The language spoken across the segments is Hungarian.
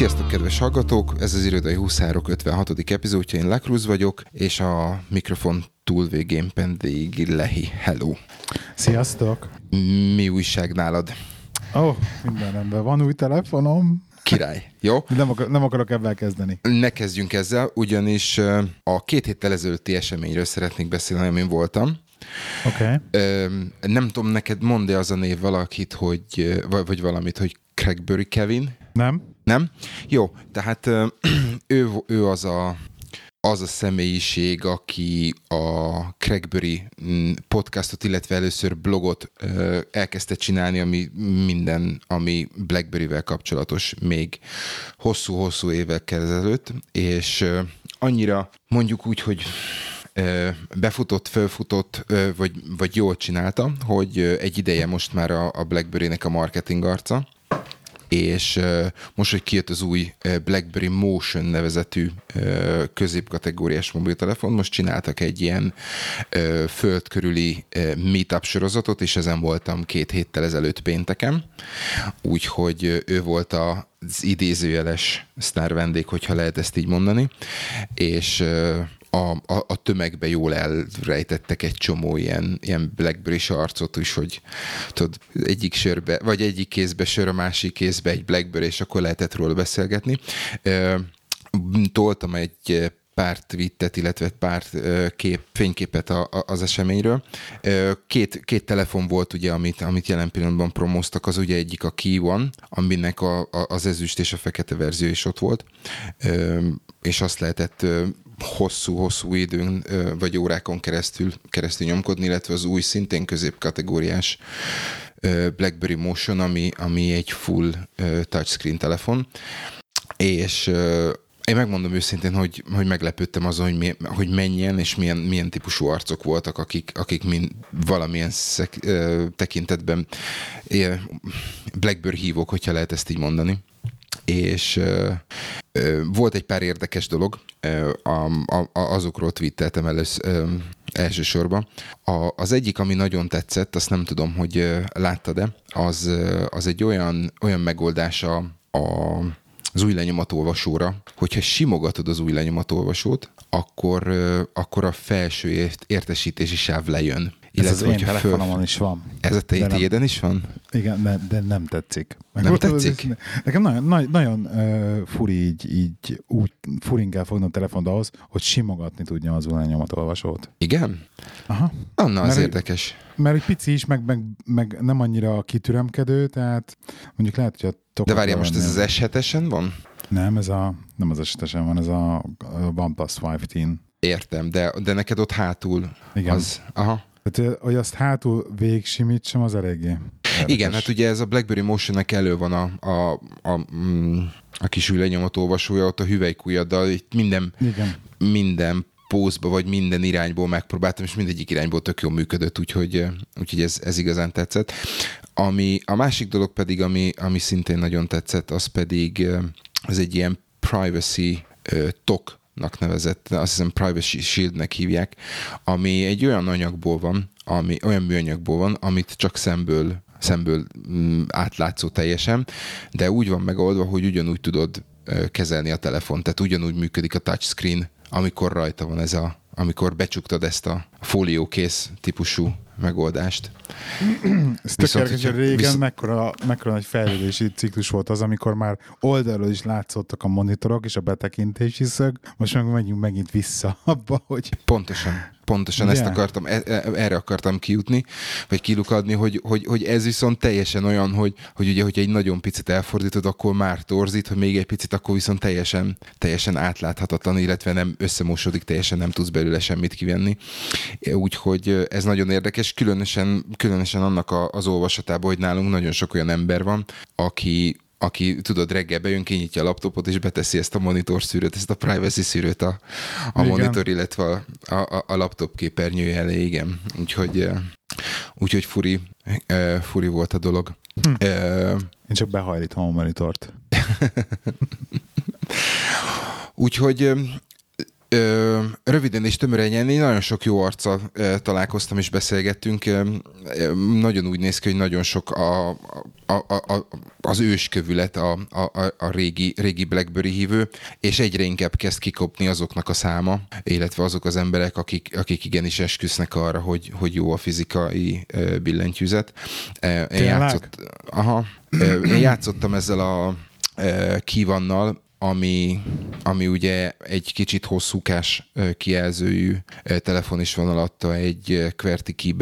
Sziasztok, kedves hallgatók! Ez az Irodai Huszárok 56. epizódja, én Lekruz vagyok, és a mikrofon túlvégén pedig Lehi. Hello! Sziasztok! Mi újság nálad? Ó, oh, minden rendben. Van új telefonom? Király, jó? Nem, akar, nem akarok ebben kezdeni. Ne kezdjünk ezzel, ugyanis a két héttel ezelőtti eseményről szeretnék beszélni, amin voltam. Oké. Okay. Nem tudom, neked mond az a név valakit, hogy, vagy valamit, hogy Craigbury Kevin? Nem. Nem? Jó, tehát ő, ő az a az a személyiség, aki a Craigbury mm, podcastot, illetve először blogot elkezdte csinálni, ami minden, ami Blackberry-vel kapcsolatos még hosszú-hosszú évekkel ezelőtt, és annyira mondjuk úgy, hogy befutott, fölfutott, vagy, vagy jól csinálta, hogy egy ideje most már a, a BlackBerry-nek a marketing arca, és most, hogy kijött az új BlackBerry Motion nevezetű középkategóriás mobiltelefon, most csináltak egy ilyen föld körüli meetup sorozatot, és ezen voltam két héttel ezelőtt pénteken, úgyhogy ő volt az idézőjeles sztár vendég, hogyha lehet ezt így mondani, és a, a, a tömegbe jól elrejtettek egy csomó ilyen, ilyen blackberry arcot is, hogy tudod, egyik sörbe, vagy egyik kézbe sör, a másik kézbe egy blackberry, és akkor lehetett róla beszélgetni. Toltam egy pár tweetet, illetve pár kép, fényképet a, a, az eseményről. Két, két telefon volt ugye, amit, amit jelen pillanatban promóztak, az ugye egyik a Key One, aminek a, a, az ezüst és a fekete verzió is ott volt, és azt lehetett hosszú-hosszú időn vagy órákon keresztül, keresztül nyomkodni, illetve az új szintén középkategóriás BlackBerry Motion, ami, ami egy full touchscreen telefon, és én megmondom őszintén, hogy, hogy meglepődtem azon, hogy, mi, hogy mennyien és milyen, milyen típusú arcok voltak, akik, akik mind valamilyen szek, tekintetben ö, Blackbird hívók, hogyha lehet ezt így mondani. És ö, ö, volt egy pár érdekes dolog, ö, a, a, azokról twitteltem először, elsősorban. A, az egyik, ami nagyon tetszett, azt nem tudom, hogy láttad-e, az, az egy olyan, olyan megoldása a az új lenyomatolvasóra, hogyha simogatod az új lenyomatolvasót, akkor, akkor a felső értesítési sáv lejön. Ez az én telefonomon föl... is van. Ez a tiéden is van? Igen, de, de nem tetszik. Meg nem tetszik? Az, nekem nagyon, nagyon, nagyon uh, furi így, így úgy furin kell fognom a telefont ahhoz, hogy simogatni tudjam az olvasót. Igen? Aha. Anna, az mert, érdekes. Mert egy pici is, meg, meg, meg nem annyira kitüremkedő, tehát mondjuk lehet, hogy a De várjál, most ez az S7-esen van? Nem, ez a, nem az s van, ez a, a OnePlus 15. Értem, de, de neked ott hátul Igen. az... Aha. Hát, hogy azt hátul végig simítsam, az eléggé. Érdekes. Igen, hát ugye ez a BlackBerry Motion-nek elő van a, a, a, mm, a kis ülényomot olvasója, ott a hüvelykújaddal, itt minden, Igen. minden pózba, vagy minden irányból megpróbáltam, és mindegyik irányból tök jól működött, úgyhogy, úgyhogy ez, ez igazán tetszett. Ami, a másik dolog pedig, ami, ami szintén nagyon tetszett, az pedig az egy ilyen privacy tok nevezett, azt hiszem Privacy Shieldnek hívják, ami egy olyan anyagból van, ami, olyan műanyagból van, amit csak szemből szemből mm, átlátszó teljesen, de úgy van megoldva, hogy ugyanúgy tudod kezelni a telefon, tehát ugyanúgy működik a touchscreen, amikor rajta van ez a, amikor becsuktad ezt a fóliókész típusú megoldást. Ez tök érdekes, hogy régen visz... mekkora, mekkora nagy fejlődési ciklus volt az, amikor már oldalról is látszottak a monitorok és a betekintési szög, most meg megyünk megint vissza abba, hogy... Pontosan pontosan yeah. ezt akartam, e, e, erre akartam kijutni, vagy kilukadni, hogy, hogy, hogy ez viszont teljesen olyan, hogy, hogy ugye, hogy egy nagyon picit elfordítod, akkor már torzít, hogy még egy picit, akkor viszont teljesen, teljesen átláthatatlan, illetve nem összemosódik, teljesen nem tudsz belőle semmit kivenni. Úgyhogy ez nagyon érdekes, különösen, különösen annak a, az olvasatában, hogy nálunk nagyon sok olyan ember van, aki aki tudod, reggel bejön, kinyitja a laptopot, és beteszi ezt a monitor szűrőt, ezt a privacy szűrőt a, a monitor, illetve a, a, a laptop képernyője elé, igen. Úgyhogy, úgyhogy furi, furi volt a dolog. Hm. Én csak behajlítom a monitort. úgyhogy Ö, röviden és tömören én nagyon sok jó arccal ö, találkoztam és beszélgettünk. Ö, nagyon úgy néz ki, hogy nagyon sok a, a, a, a, az őskövület, a, a, a régi, régi BlackBerry hívő, és egyre inkább kezd kikopni azoknak a száma, illetve azok az emberek, akik, akik igenis esküsznek arra, hogy, hogy jó a fizikai billentyűzet. Én, játszott, aha, én játszottam ezzel a kívannal, ami, ami ugye egy kicsit hosszúkás kijelzőjű telefon is van alatta egy QWERTY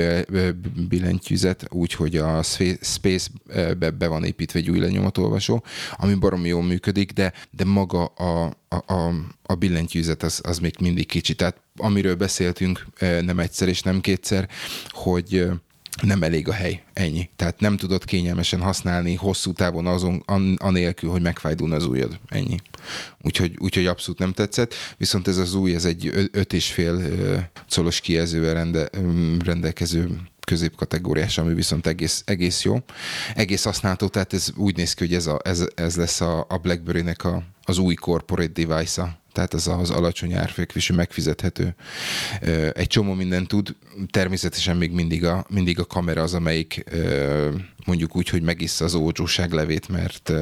billentyűzet, úgyhogy a Space-be be van építve egy új lenyomatolvasó, ami baromi jól működik, de, de maga a, a, a, a billentyűzet az, az még mindig kicsi. Tehát amiről beszéltünk nem egyszer és nem kétszer, hogy nem elég a hely, ennyi. Tehát nem tudod kényelmesen használni hosszú távon azon, an, anélkül, hogy megfájdulna az ujjad, ennyi. Úgyhogy, úgyhogy abszolút nem tetszett, viszont ez az új, ez egy öt és fél colos kijelzővel rende, rendelkező középkategóriás, ami viszont egész, egész jó. Egész használható, tehát ez úgy néz ki, hogy ez, a, ez, ez lesz a, a BlackBerry-nek a, az új corporate device-a, tehát ez az alacsony árfekvésű megfizethető. Egy csomó minden tud, természetesen még mindig a, mindig a kamera az, amelyik mondjuk úgy, hogy megissza az ócsóság levét, mert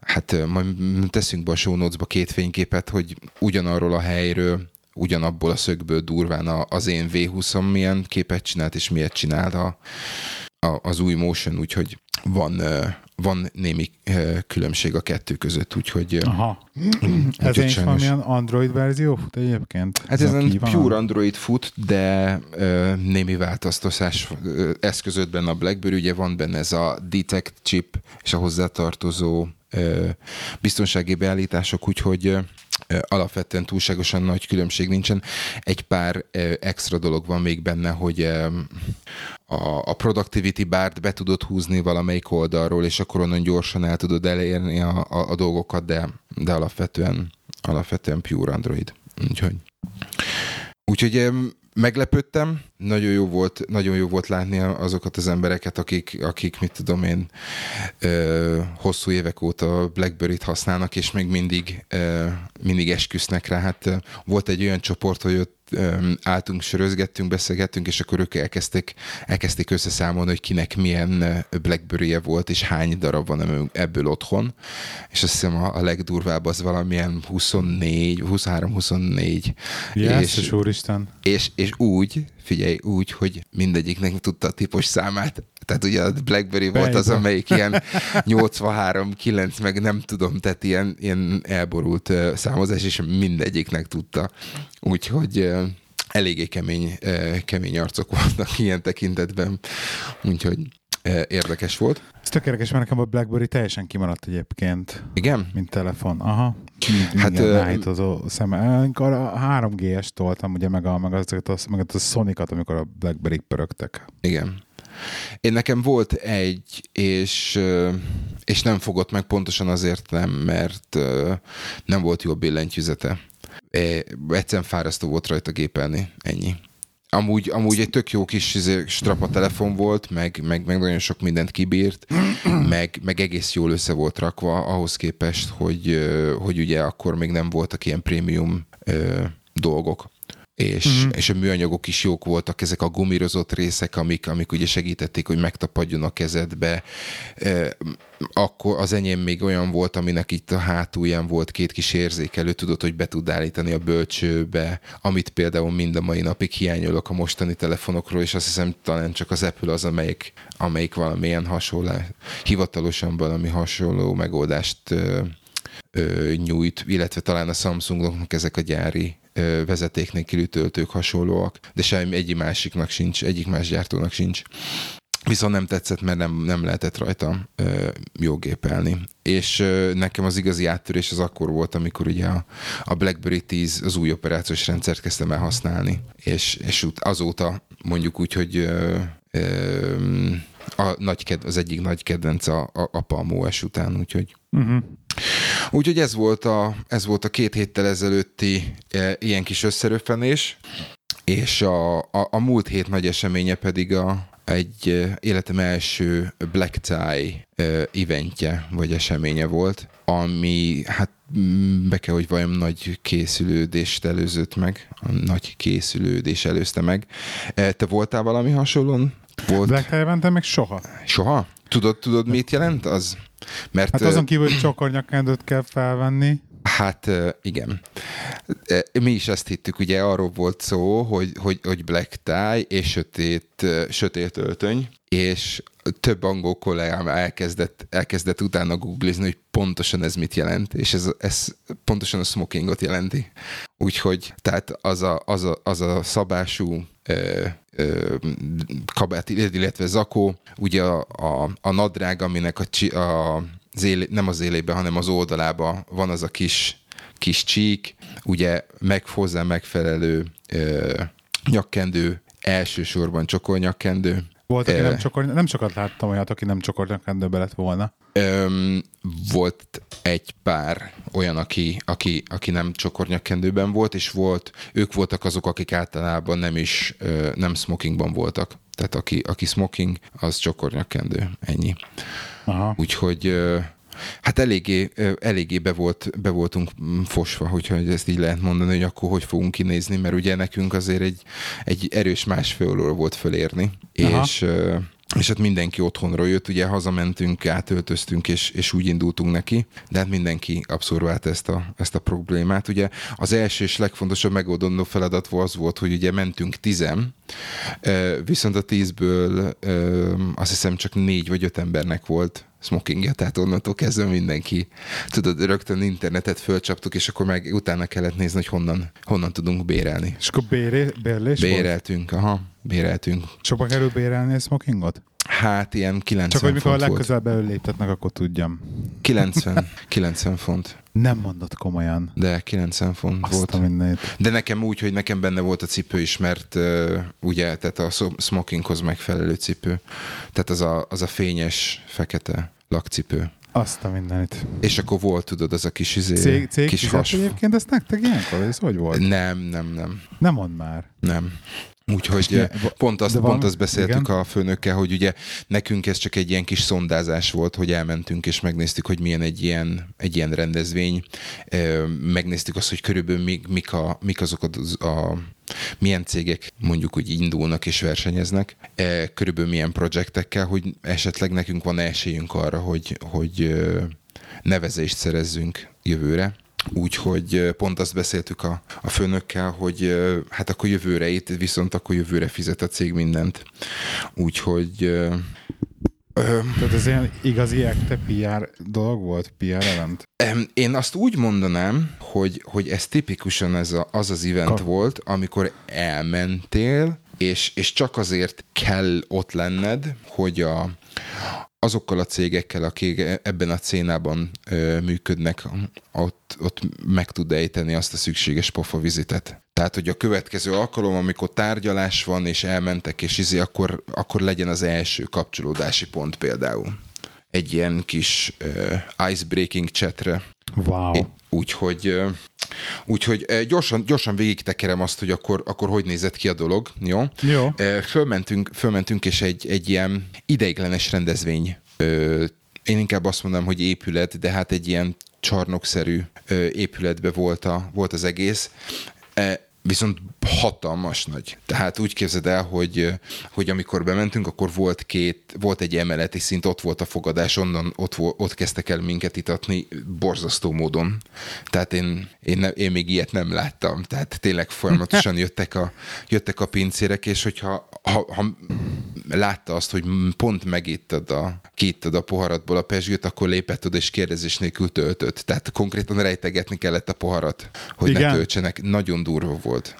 hát majd teszünk be a show notes-ba két fényképet, hogy ugyanarról a helyről ugyanabból a szögből durván az én V20-om milyen képet csinált, és miért csinál a, az új Motion, úgyhogy van, van némi különbség a kettő között, úgyhogy... Aha. Ez is valamilyen Android verzió fut egyébként? Hát ez egy pure Android fut, de uh, némi változtatás eszközött benne a BlackBerry, ugye van benne ez a Detect chip és a hozzátartozó uh, biztonsági beállítások, úgyhogy alapvetően túlságosan nagy különbség nincsen. Egy pár extra dolog van még benne, hogy a, a productivity bárt be tudod húzni valamelyik oldalról, és akkor onnan gyorsan el tudod elérni a, a, a dolgokat, de, de alapvetően, alapvetően pure Android. Úgyhogy, úgyhogy meglepődtem, nagyon jó volt, nagyon jó volt látni azokat az embereket, akik, akik mit tudom én, ö, hosszú évek óta Blackberry-t használnak, és még mindig, ö, mindig esküsznek rá. Hát volt egy olyan csoport, hogy ott álltunk, sörözgettünk, beszélgettünk, és akkor ők elkezdték, elkezdték összeszámolni, hogy kinek milyen blackberry volt, és hány darab van ebből otthon. És azt hiszem a, a legdurvább az valamilyen 24, 23-24. Yes, és, úristen. És, és úgy, figyelj, úgy, hogy mindegyiknek tudta a típus számát. Tehát ugye a BlackBerry volt az, amelyik ilyen 83-9, meg nem tudom, tehát ilyen, ilyen elborult számozás, és mindegyiknek tudta. Úgyhogy eléggé kemény, kemény arcok voltak ilyen tekintetben. Úgyhogy érdekes volt. Ez tök érdekes, mert nekem a BlackBerry teljesen kimaradt egyébként. Igen? Mint telefon. Aha. Hát, náhítozó szeme. Amikor a 3G-es toltam, ugye, meg, a, meg, azokat a, meg a Sonic-at, amikor a BlackBerry pörögtek. Igen. Én nekem volt egy, és, és nem fogott meg pontosan azért nem, mert nem volt jó a billentyűzete. Egyszerűen fárasztó volt rajta gépelni, ennyi amúgy, amúgy egy tök jó kis izé, strapa telefon volt, meg, meg, meg nagyon sok mindent kibírt, meg, meg egész jól össze volt rakva ahhoz képest, hogy, hogy ugye akkor még nem voltak ilyen prémium dolgok és, uh-huh. és a műanyagok is jók voltak, ezek a gumírozott részek, amik, amik ugye segítették, hogy megtapadjon a kezedbe. E, akkor az enyém még olyan volt, aminek itt a hátulján volt két kis érzékelő, tudod, hogy be tud állítani a bölcsőbe, amit például mind a mai napig hiányolok a mostani telefonokról, és azt hiszem talán csak az Apple az, amelyik, amelyik valamilyen hasonló, hivatalosan valami hasonló megoldást ö, ö, nyújt, illetve talán a Samsungoknak ezek a gyári vezeték nélküli hasonlóak, de semmi egyik másiknak sincs, egyik más gyártónak sincs. Viszont nem tetszett, mert nem, nem lehetett rajta ö, jó gépelni. És ö, nekem az igazi áttörés az akkor volt, amikor ugye a, a BlackBerry 10 az új operációs rendszert kezdtem el használni, és, és azóta mondjuk úgy, hogy ö, ö, a nagy ked, az egyik nagy kedvenc a, a, a Palm OS után, úgyhogy uh-huh. Úgyhogy ez volt a, ez volt a két héttel ezelőtti e, ilyen kis összeröffenés, és a, a, a múlt hét nagy eseménye pedig a, egy életem első Black Tie eventje, vagy eseménye volt, ami hát mm, be kell, hogy vajon nagy készülődést előzött meg, nagy készülődés előzte meg. Te voltál valami hasonlón? Volt? Black Tie eventem meg soha. Soha? Tudod, tudod, mit jelent az? Mert, hát azon kívül, hogy csokornyakendőt kell felvenni. Hát igen. Mi is ezt hittük, ugye arról volt szó, hogy, hogy, hogy black tie és sötét, sötét öltöny, és több angol kollégám elkezdett, elkezdett utána googlizni, hogy pontosan ez mit jelent, és ez, ez pontosan a smokingot jelenti. Úgyhogy tehát az a, az a, az a szabású ö, kabát, illetve zakó, ugye a, a, a nadrág, aminek a, a az élé, nem az élébe, hanem az oldalába van az a kis, kis csík, ugye meg hozzá megfelelő ö, nyakkendő, elsősorban csokolnyakkendő. Volt, aki nem, csokor, nem sokat láttam olyat, aki nem csokornyakkendőbe lett volna. Öm, volt egy pár olyan, aki, aki, aki nem csokornyakkendőben volt, és volt, ők voltak azok, akik általában nem is, nem smokingban voltak. Tehát aki, aki smoking, az csokornyakkendő. Ennyi. Aha. Úgyhogy Hát eléggé, eléggé be, volt, be voltunk fosva, hogyha ezt így lehet mondani, hogy akkor hogy fogunk kinézni, mert ugye nekünk azért egy, egy erős másfél óra volt fölérni, Aha. és és hát mindenki otthonról jött, ugye hazamentünk, átöltöztünk, és, és úgy indultunk neki, de hát mindenki abszorvált ezt a, ezt a problémát. Ugye az első és legfontosabb megoldandó feladat az volt, hogy ugye mentünk tizen, viszont a tízből azt hiszem csak négy vagy öt embernek volt smokingja, tehát onnantól kezdve mindenki, tudod, rögtön internetet fölcsaptuk, és akkor meg utána kellett nézni, hogy honnan, honnan tudunk bérelni. És akkor béré, bérlés Béreltünk, volt? aha, béreltünk. Sokba kerül bérelni a smokingot? Hát ilyen 90 Csak hogy mikor a legközelebb előléptetnek, akkor tudjam. 90, 90 font. Nem mondott komolyan. De 90 font Azt volt. A mindent. De nekem úgy, hogy nekem benne volt a cipő is, mert uh, ugye, tehát a smokinghoz megfelelő cipő. Tehát az a, az a fényes, fekete lakcipő. Azt a mindenit. És akkor volt, tudod, az a kis izé, cég, cég kis has... egyébként ezt nektek ilyenkor? Ez hogy volt? Nem, nem, nem. Nem mond már. Nem. Úgyhogy eh, pont azt, van, pont azt beszéltük igen. a főnökkel, hogy ugye nekünk ez csak egy ilyen kis szondázás volt, hogy elmentünk és megnéztük, hogy milyen egy ilyen, egy ilyen rendezvény. Megnéztük azt, hogy körülbelül mik, mik, a, mik azok a, a milyen cégek mondjuk úgy indulnak és versenyeznek, körülbelül milyen projektekkel, hogy esetleg nekünk van esélyünk arra, hogy, hogy nevezést szerezzünk jövőre Úgyhogy pont azt beszéltük a, a főnökkel, hogy hát akkor jövőre itt, viszont akkor jövőre fizet a cég mindent. Úgyhogy tehát ez ilyen igazi ekte PR dolog volt, PR event? Én azt úgy mondanám, hogy, hogy ez tipikusan ez a, az az event Ka- volt, amikor elmentél, és, és csak azért kell ott lenned, hogy a, azokkal a cégekkel, akik ebben a szénában ö, működnek, ott, ott meg tud ejteni azt a szükséges pofa vizitet. Tehát, hogy a következő alkalom, amikor tárgyalás van, és elmentek, és izé, akkor, akkor legyen az első kapcsolódási pont például. Egy ilyen kis uh, icebreaking chatre. Wow. Úgyhogy Úgyhogy gyorsan, gyorsan végig tekerem azt, hogy akkor, akkor hogy nézett ki a dolog, jó? Jó. Fölmentünk, fölmentünk és egy, egy ilyen ideiglenes rendezvény én inkább azt mondom, hogy épület, de hát egy ilyen csarnokszerű épületbe volt, a, volt az egész viszont hatalmas nagy. Tehát úgy képzeld el, hogy, hogy amikor bementünk, akkor volt két, volt egy emeleti szint, ott volt a fogadás, onnan ott, ott kezdtek el minket itatni borzasztó módon. Tehát én, én, ne, én még ilyet nem láttam. Tehát tényleg folyamatosan jöttek a, jöttek a pincérek, és hogyha ha, ha látta azt, hogy pont megittad a, kiittad a poharatból a pesgőt, akkor lépett oda és kérdezés nélkül töltött. Tehát konkrétan rejtegetni kellett a poharat, hogy Igen? ne töltsenek. Nagyon durva volt.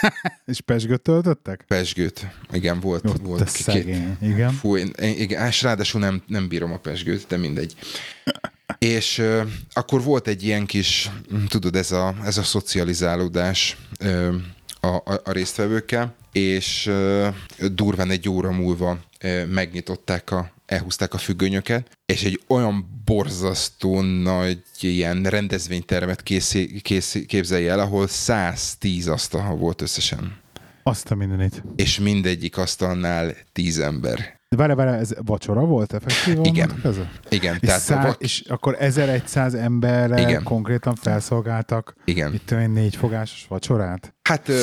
és pesgőt töltöttek? Pesgőt. Igen, volt. Ott volt szegény. Igen. Fú, én, igen, és ráadásul nem, nem bírom a pesgőt, de mindegy. És uh, akkor volt egy ilyen kis, tudod, ez a, ez a szocializálódás uh, a, a, a résztvevőkkel, és durván egy óra múlva megnyitották a, elhúzták a függönyöket, és egy olyan borzasztó nagy ilyen rendezvénytermet kész, kész, képzelje el, ahol 110 asztal volt összesen. Azt a mindenit. És mindegyik asztalnál tíz ember. De várj, várj, ez vacsora volt effektív? Igen. Ez? Igen. És, tehát szá- vac... és akkor 1100 emberre Igen. konkrétan felszolgáltak Igen. itt olyan négy fogásos vacsorát? Hát, ö,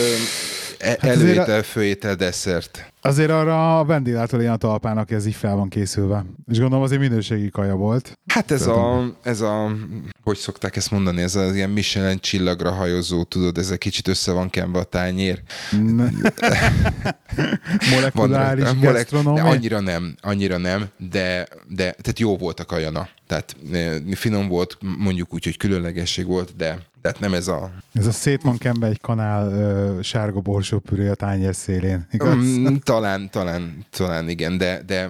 e- hát előétel, a... főétel, desszert. Azért arra a vendéglátor ilyen a talpának ez így fel van készülve. És gondolom azért minőségi kaja volt. Hát ez a, ez a, hogy szokták ezt mondani, ez az ilyen Michelin csillagra hajozó, tudod, ez egy kicsit össze van kenve a tányér. Molekuláris van, molek, Annyira nem, annyira nem, de, de tehát jó volt a kajana. Tehát eh, finom volt, mondjuk úgy, hogy különlegesség volt, de tehát nem ez a... Ez a szét van kenve egy kanál uh, sárga borsópüré a tányér szélén, igaz? Mm, talán, talán, talán igen, de, de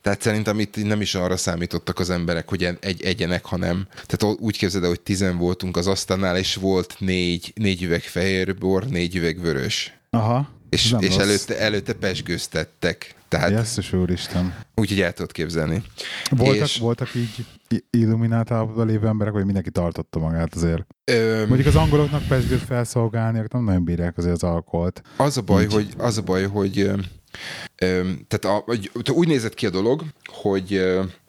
tehát szerintem itt nem is arra számítottak az emberek, hogy egy, egyenek, hanem tehát úgy képzeld hogy tizen voltunk az asztalnál, és volt négy, négy üveg fehér bor, négy üveg vörös. Aha. És, és előtte, előtte pesgőztettek. Tehát, Jesszus úristen. Úgyhogy el tudod képzelni. Voltak, és... voltak így illuminált állapotban lévő emberek, vagy mindenki tartotta magát azért? Öm... Mondjuk az angoloknak pesgőt felszolgálni, nem nagyon bírják azért az alkoholt. Az a baj, hogy, az a baj, hogy öm, tehát a, úgy nézett ki a dolog, hogy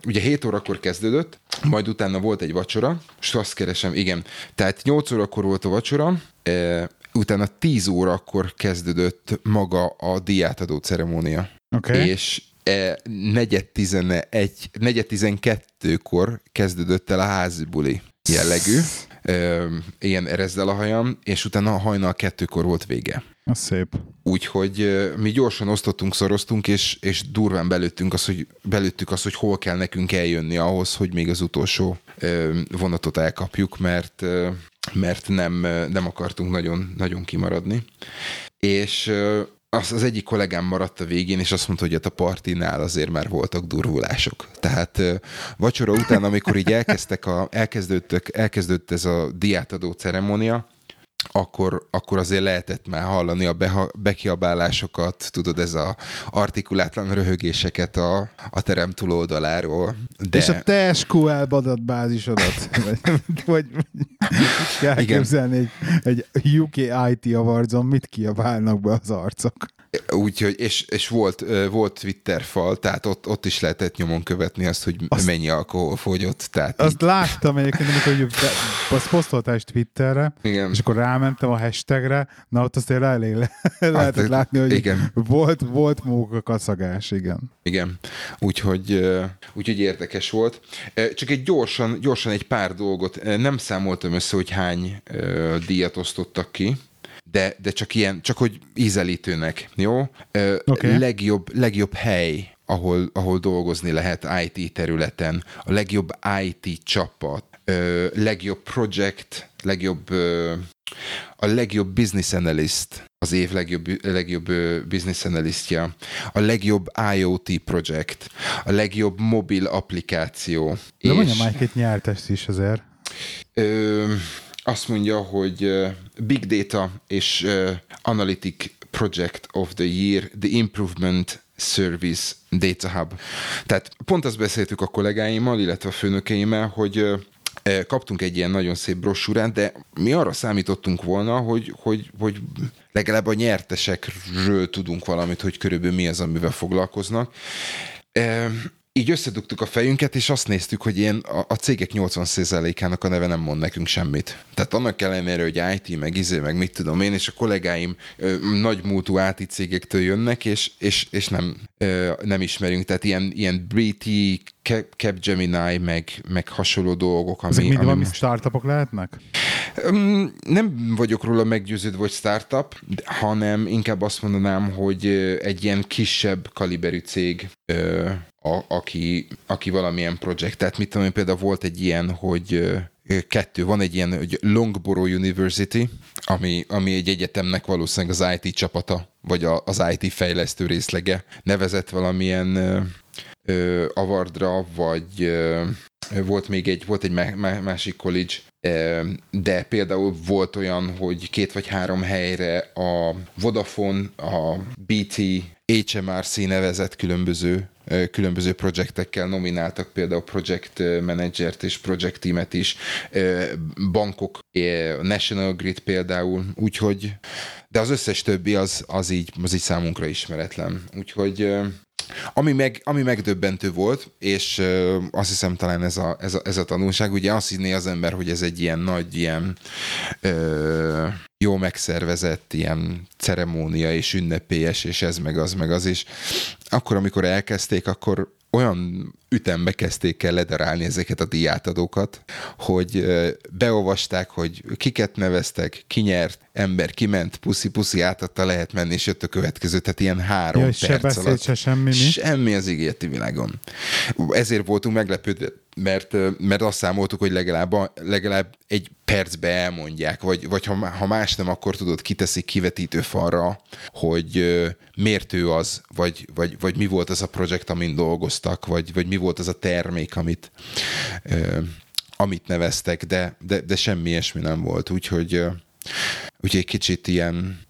ugye 7 órakor kezdődött, majd utána volt egy vacsora, és azt keresem, igen, tehát 8 órakor volt a vacsora, utána 10 órakor kezdődött maga a diátadó ceremónia. Okay. És e, negyed, tizenegy, negyed tizenkettőkor kezdődött el a házi buli jellegű, e, ilyen erezdel a hajam, és utána a hajnal kettőkor volt vége. Az szép. Úgyhogy mi gyorsan osztottunk, szoroztunk, és, és durván belőttünk azt, hogy, belőttük azt, hogy hol kell nekünk eljönni ahhoz, hogy még az utolsó vonatot elkapjuk, mert, mert nem, nem akartunk nagyon, nagyon kimaradni. És az, az egyik kollégám maradt a végén, és azt mondta, hogy ott a partinál azért már voltak durvulások. Tehát vacsora után, amikor így elkezdtek a, elkezdődtek, elkezdődött ez a diátadó ceremónia, akkor, akkor azért lehetett már hallani a beha, bekiabálásokat, tudod, ez a artikulátlan röhögéseket a, a terem túloldaláról. De... És a te SQL adatbázisodat, vagy, vagy kell képzelni egy, egy UK IT Awards-on mit kiabálnak be az arcok. Úgyhogy, és, és volt, volt Twitter fal, tehát ott, ott is lehetett nyomon követni azt, hogy azt, mennyi alkohol fogyott. Tehát azt így... láttam egyébként, amikor azt posztoltál is Twitterre, igen. és akkor rámentem a hashtagre, na ott azt elég le, lehetett hát, látni, hogy igen. volt, volt móka kaszagás, igen. Igen, úgyhogy, úgyhogy érdekes volt. Csak egy gyorsan, gyorsan egy pár dolgot, nem számoltam össze, hogy hány díjat osztottak ki, de, de csak ilyen, csak hogy ízelítőnek, jó? Okay. Legjobb, legjobb hely, ahol, ahol dolgozni lehet IT területen, a legjobb IT csapat, legjobb project, legjobb a legjobb business analyst, az év legjobb, legjobb business analystja, a legjobb IoT project, a legjobb mobil applikáció. De és... mondja már egy-két nyertest is azért. Ö, azt mondja, hogy Big Data és Analytic Project of the Year, The Improvement Service Data Hub. Tehát pont azt beszéltük a kollégáimmal, illetve a főnökeimmel, hogy kaptunk egy ilyen nagyon szép brossúrát, de mi arra számítottunk volna, hogy, hogy, hogy legalább a nyertesekről tudunk valamit, hogy körülbelül mi az, amivel foglalkoznak így összedugtuk a fejünket, és azt néztük, hogy ilyen a, a cégek 80%-ának a neve nem mond nekünk semmit. Tehát annak ellenére, hogy IT, meg izé, meg mit tudom én, és a kollégáim ö, nagy múltú IT cégektől jönnek, és, és, és nem, ö, nem ismerünk. Tehát ilyen, ilyen BT, Capgemini, meg, meg hasonló dolgok. Ami, Ezek mind ami most... startupok lehetnek? Nem vagyok róla meggyőződve, hogy startup, hanem inkább azt mondanám, hogy egy ilyen kisebb kaliberű cég, a, aki, aki valamilyen projekt. Tehát mit tudom én, például volt egy ilyen, hogy kettő, van egy ilyen hogy Longborough University, ami, ami egy egyetemnek valószínűleg az IT csapata, vagy a, az IT fejlesztő részlege nevezett valamilyen ö, avardra, vagy ö, volt még egy, volt egy másik college, de például volt olyan, hogy két vagy három helyre a Vodafone, a BT HMRC nevezett különböző különböző projektekkel nomináltak, például project managert és project teamet is, bankok, National Grid például, úgyhogy, de az összes többi az, az, így, az így számunkra ismeretlen. Úgyhogy ami, meg, ami megdöbbentő volt, és azt hiszem talán ez a, ez, a, ez a tanulság, ugye azt hinné az ember, hogy ez egy ilyen nagy, ilyen uh, jó megszervezett ilyen ceremónia és ünnepélyes, és ez meg az meg az is. Akkor, amikor elkezdték, akkor olyan ütembe kezdték el ledarálni ezeket a diátadókat, hogy beolvasták, hogy kiket neveztek, ki nyert, ember kiment, puszi-puszi átadta, lehet menni, és jött a következő, tehát ilyen három ja, perc se alatt. Se semmi, mi? Semmi az ígérti világon. Ezért voltunk meglepődve, mert, mert azt számoltuk, hogy legalább, legalább egy percbe elmondják, vagy, vagy ha, ha más nem, akkor tudod, kiteszik kivetítő falra, hogy miért ő az, vagy, vagy, vagy mi volt az a projekt, amin dolgoztak, vagy, vagy mi volt az a termék, amit, amit neveztek, de, de, de semmi ilyesmi nem volt, úgyhogy, úgyhogy egy kicsit ilyen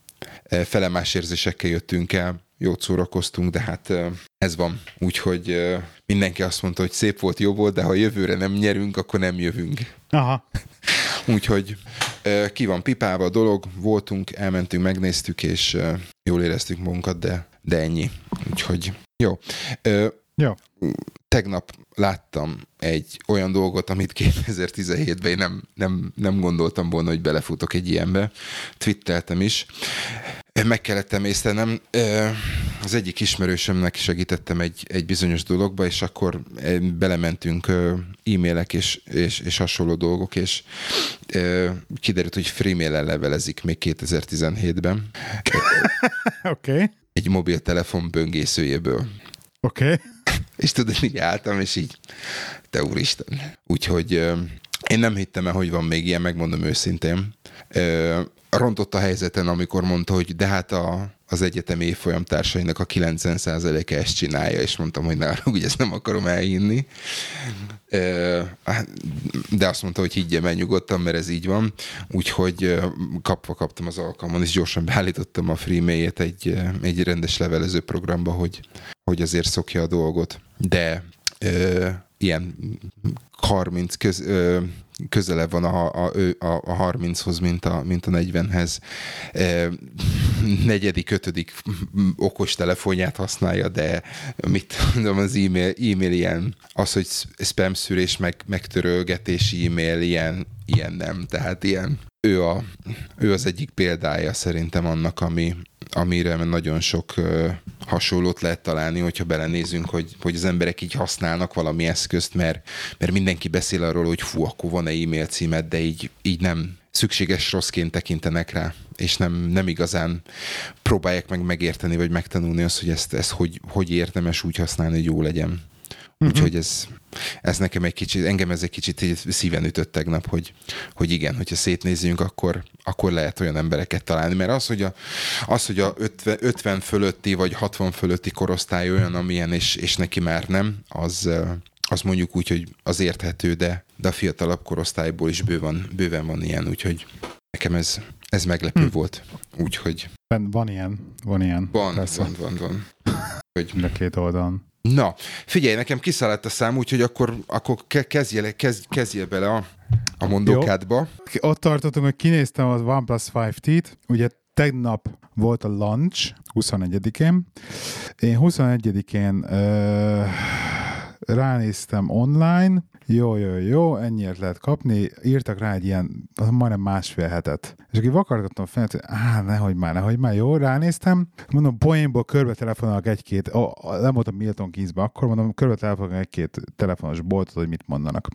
felemás érzésekkel jöttünk el, jót szórakoztunk, de hát ez van. Úgyhogy mindenki azt mondta, hogy szép volt, jó volt, de ha jövőre nem nyerünk, akkor nem jövünk. Aha. Úgyhogy ki van pipálva a dolog, voltunk, elmentünk, megnéztük, és jól éreztük magunkat, de, de ennyi. Úgyhogy jó. Jó. Tegnap láttam egy olyan dolgot, amit 2017-ben én nem, nem, nem gondoltam volna, hogy belefutok egy ilyenbe. Twitteltem is. Meg kellett emésztenem. Az egyik ismerősömnek segítettem egy, egy bizonyos dologba, és akkor belementünk e-mailek és, és, és hasonló dolgok, és kiderült, hogy freemail levelezik még 2017-ben. Oké. Okay. Egy mobiltelefon böngészőjéből. Oké. Okay. És tudod, így álltam, és így, te úristen. Úgyhogy én nem hittem el, hogy van még ilyen, megmondom őszintén. Rontott a helyzeten, amikor mondta, hogy de hát a, az egyetem évfolyam társainak a 90%-e ezt csinálja, és mondtam, hogy nálam, ugye ezt nem akarom elhinni. Hát, de azt mondta, hogy higgyem el nyugodtan, mert ez így van. Úgyhogy kapva kaptam az alkalmon, és gyorsan beállítottam a freemail-et egy, egy rendes levelező programba, hogy, hogy azért szokja a dolgot. De ilyen 30 köz, ö, közelebb van a, a, a, a 30-hoz, mint a, mint a 40-hez. E, negyedik, ötödik okos telefonját használja, de mit mondom, az e-mail, e-mail ilyen, az, hogy spam szűrés, meg, megtörölgetés e-mail, ilyen, ilyen nem. Tehát ilyen, ő, a, ő az egyik példája szerintem annak, ami, amire nagyon sok hasonlót lehet találni, hogyha belenézünk, hogy, hogy az emberek így használnak valami eszközt, mert, mert mindenki beszél arról, hogy fú, akkor van-e e-mail címet, de így, így nem szükséges rosszként tekintenek rá, és nem, nem igazán próbálják meg megérteni, vagy megtanulni azt, hogy ezt, ezt hogy, hogy érdemes úgy használni, hogy jó legyen. Uh-huh. Úgyhogy ez, ez nekem egy kicsit, engem ez egy kicsit szíven ütött tegnap, hogy, hogy igen, hogyha szétnézzünk, akkor, akkor lehet olyan embereket találni. Mert az, hogy a, az, hogy a 50, 50 fölötti vagy 60 fölötti korosztály olyan, amilyen, és, és neki már nem, az, az mondjuk úgy, hogy az érthető, de, de a fiatalabb korosztályból is bőven, bőven van ilyen, úgyhogy nekem ez, ez meglepő hm. volt. Úgyhogy... Van, van ilyen, van ilyen. Van, persze. van, van, van. Hogy... Mind a két oldalon. Na, figyelj, nekem kiszállt a szám, úgyhogy akkor, akkor kezdjél, kezdj, kezdjél bele a, a mondókádba. Jó. Ott tartottunk, hogy kinéztem az OnePlus 5T-t, ugye tegnap volt a launch, 21-én. Én 21-én ö, ránéztem online, jó, jó, jó, ennyiért lehet kapni, írtak rá egy ilyen, majdnem másfél hetet. És aki vakargattam fel, hogy á, nehogy már, nehogy már, jó, ránéztem, mondom, poénból körbe telefonálok egy-két, nem voltam Milton Keynesben, akkor mondom, körbe telefonálok egy-két telefonos boltot, hogy mit mondanak.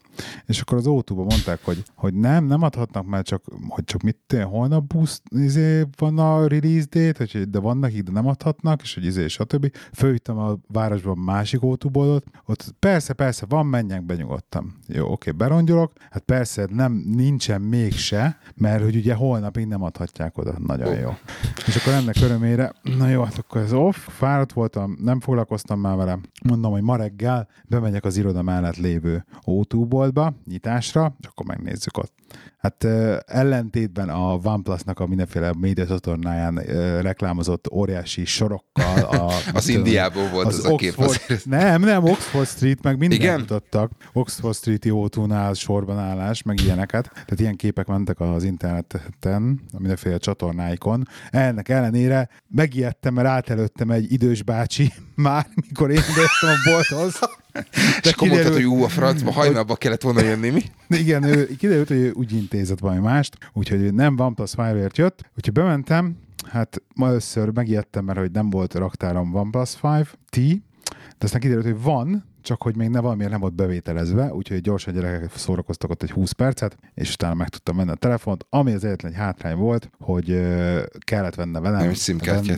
És akkor az o mondták, hogy, hogy nem, nem adhatnak már csak, hogy csak mit, holnap boost, izé, van a release date, hogy, de vannak de nem adhatnak, és hogy izé, stb. Fölvittem a városban másik o ott persze, persze, van, menjek be nyugodtan mondtam, jó, oké, berongyolok, hát persze nem, nincsen mégse, mert hogy ugye holnapig nem adhatják oda, nagyon oh. jó. És akkor ennek örömére, na jó, hát akkor ez off, fáradt voltam, nem foglalkoztam már vele, mondom, hogy ma reggel bemegyek az iroda mellett lévő O2 boltba, nyitásra, és akkor megnézzük ott. Hát ellentétben a OnePlus-nak a mindenféle média csatornáján ö, reklámozott óriási sorokkal. A, Az Indiából volt az, a kép. Oxford, azért. nem, nem, Oxford Street, meg mindent Igen? mutattak. Oxford Street-i O2-nál sorban állás, meg ilyeneket. Tehát ilyen képek mentek az interneten, a mindenféle csatornáikon. Ennek ellenére megijedtem, mert átelőttem egy idős bácsi már, mikor én a bolthoz. És akkor mondtad, hogy ú, a francba hajnalba kellett volna jönni, mi? Igen, ő, kiderült, hogy ő úgy intézett valami mást, úgyhogy nem OnePlus 5-ért jött. Úgyhogy bementem, hát ma először megijedtem, mert hogy nem volt raktárom OnePlus 5T, de aztán kiderült, hogy van, csak hogy még ne valamiért nem volt bevételezve, úgyhogy gyorsan gyerekek szórakoztak ott egy 20 percet, és utána meg tudtam venni a telefont, ami az egyetlen egy hátrány volt, hogy kellett vennem velem,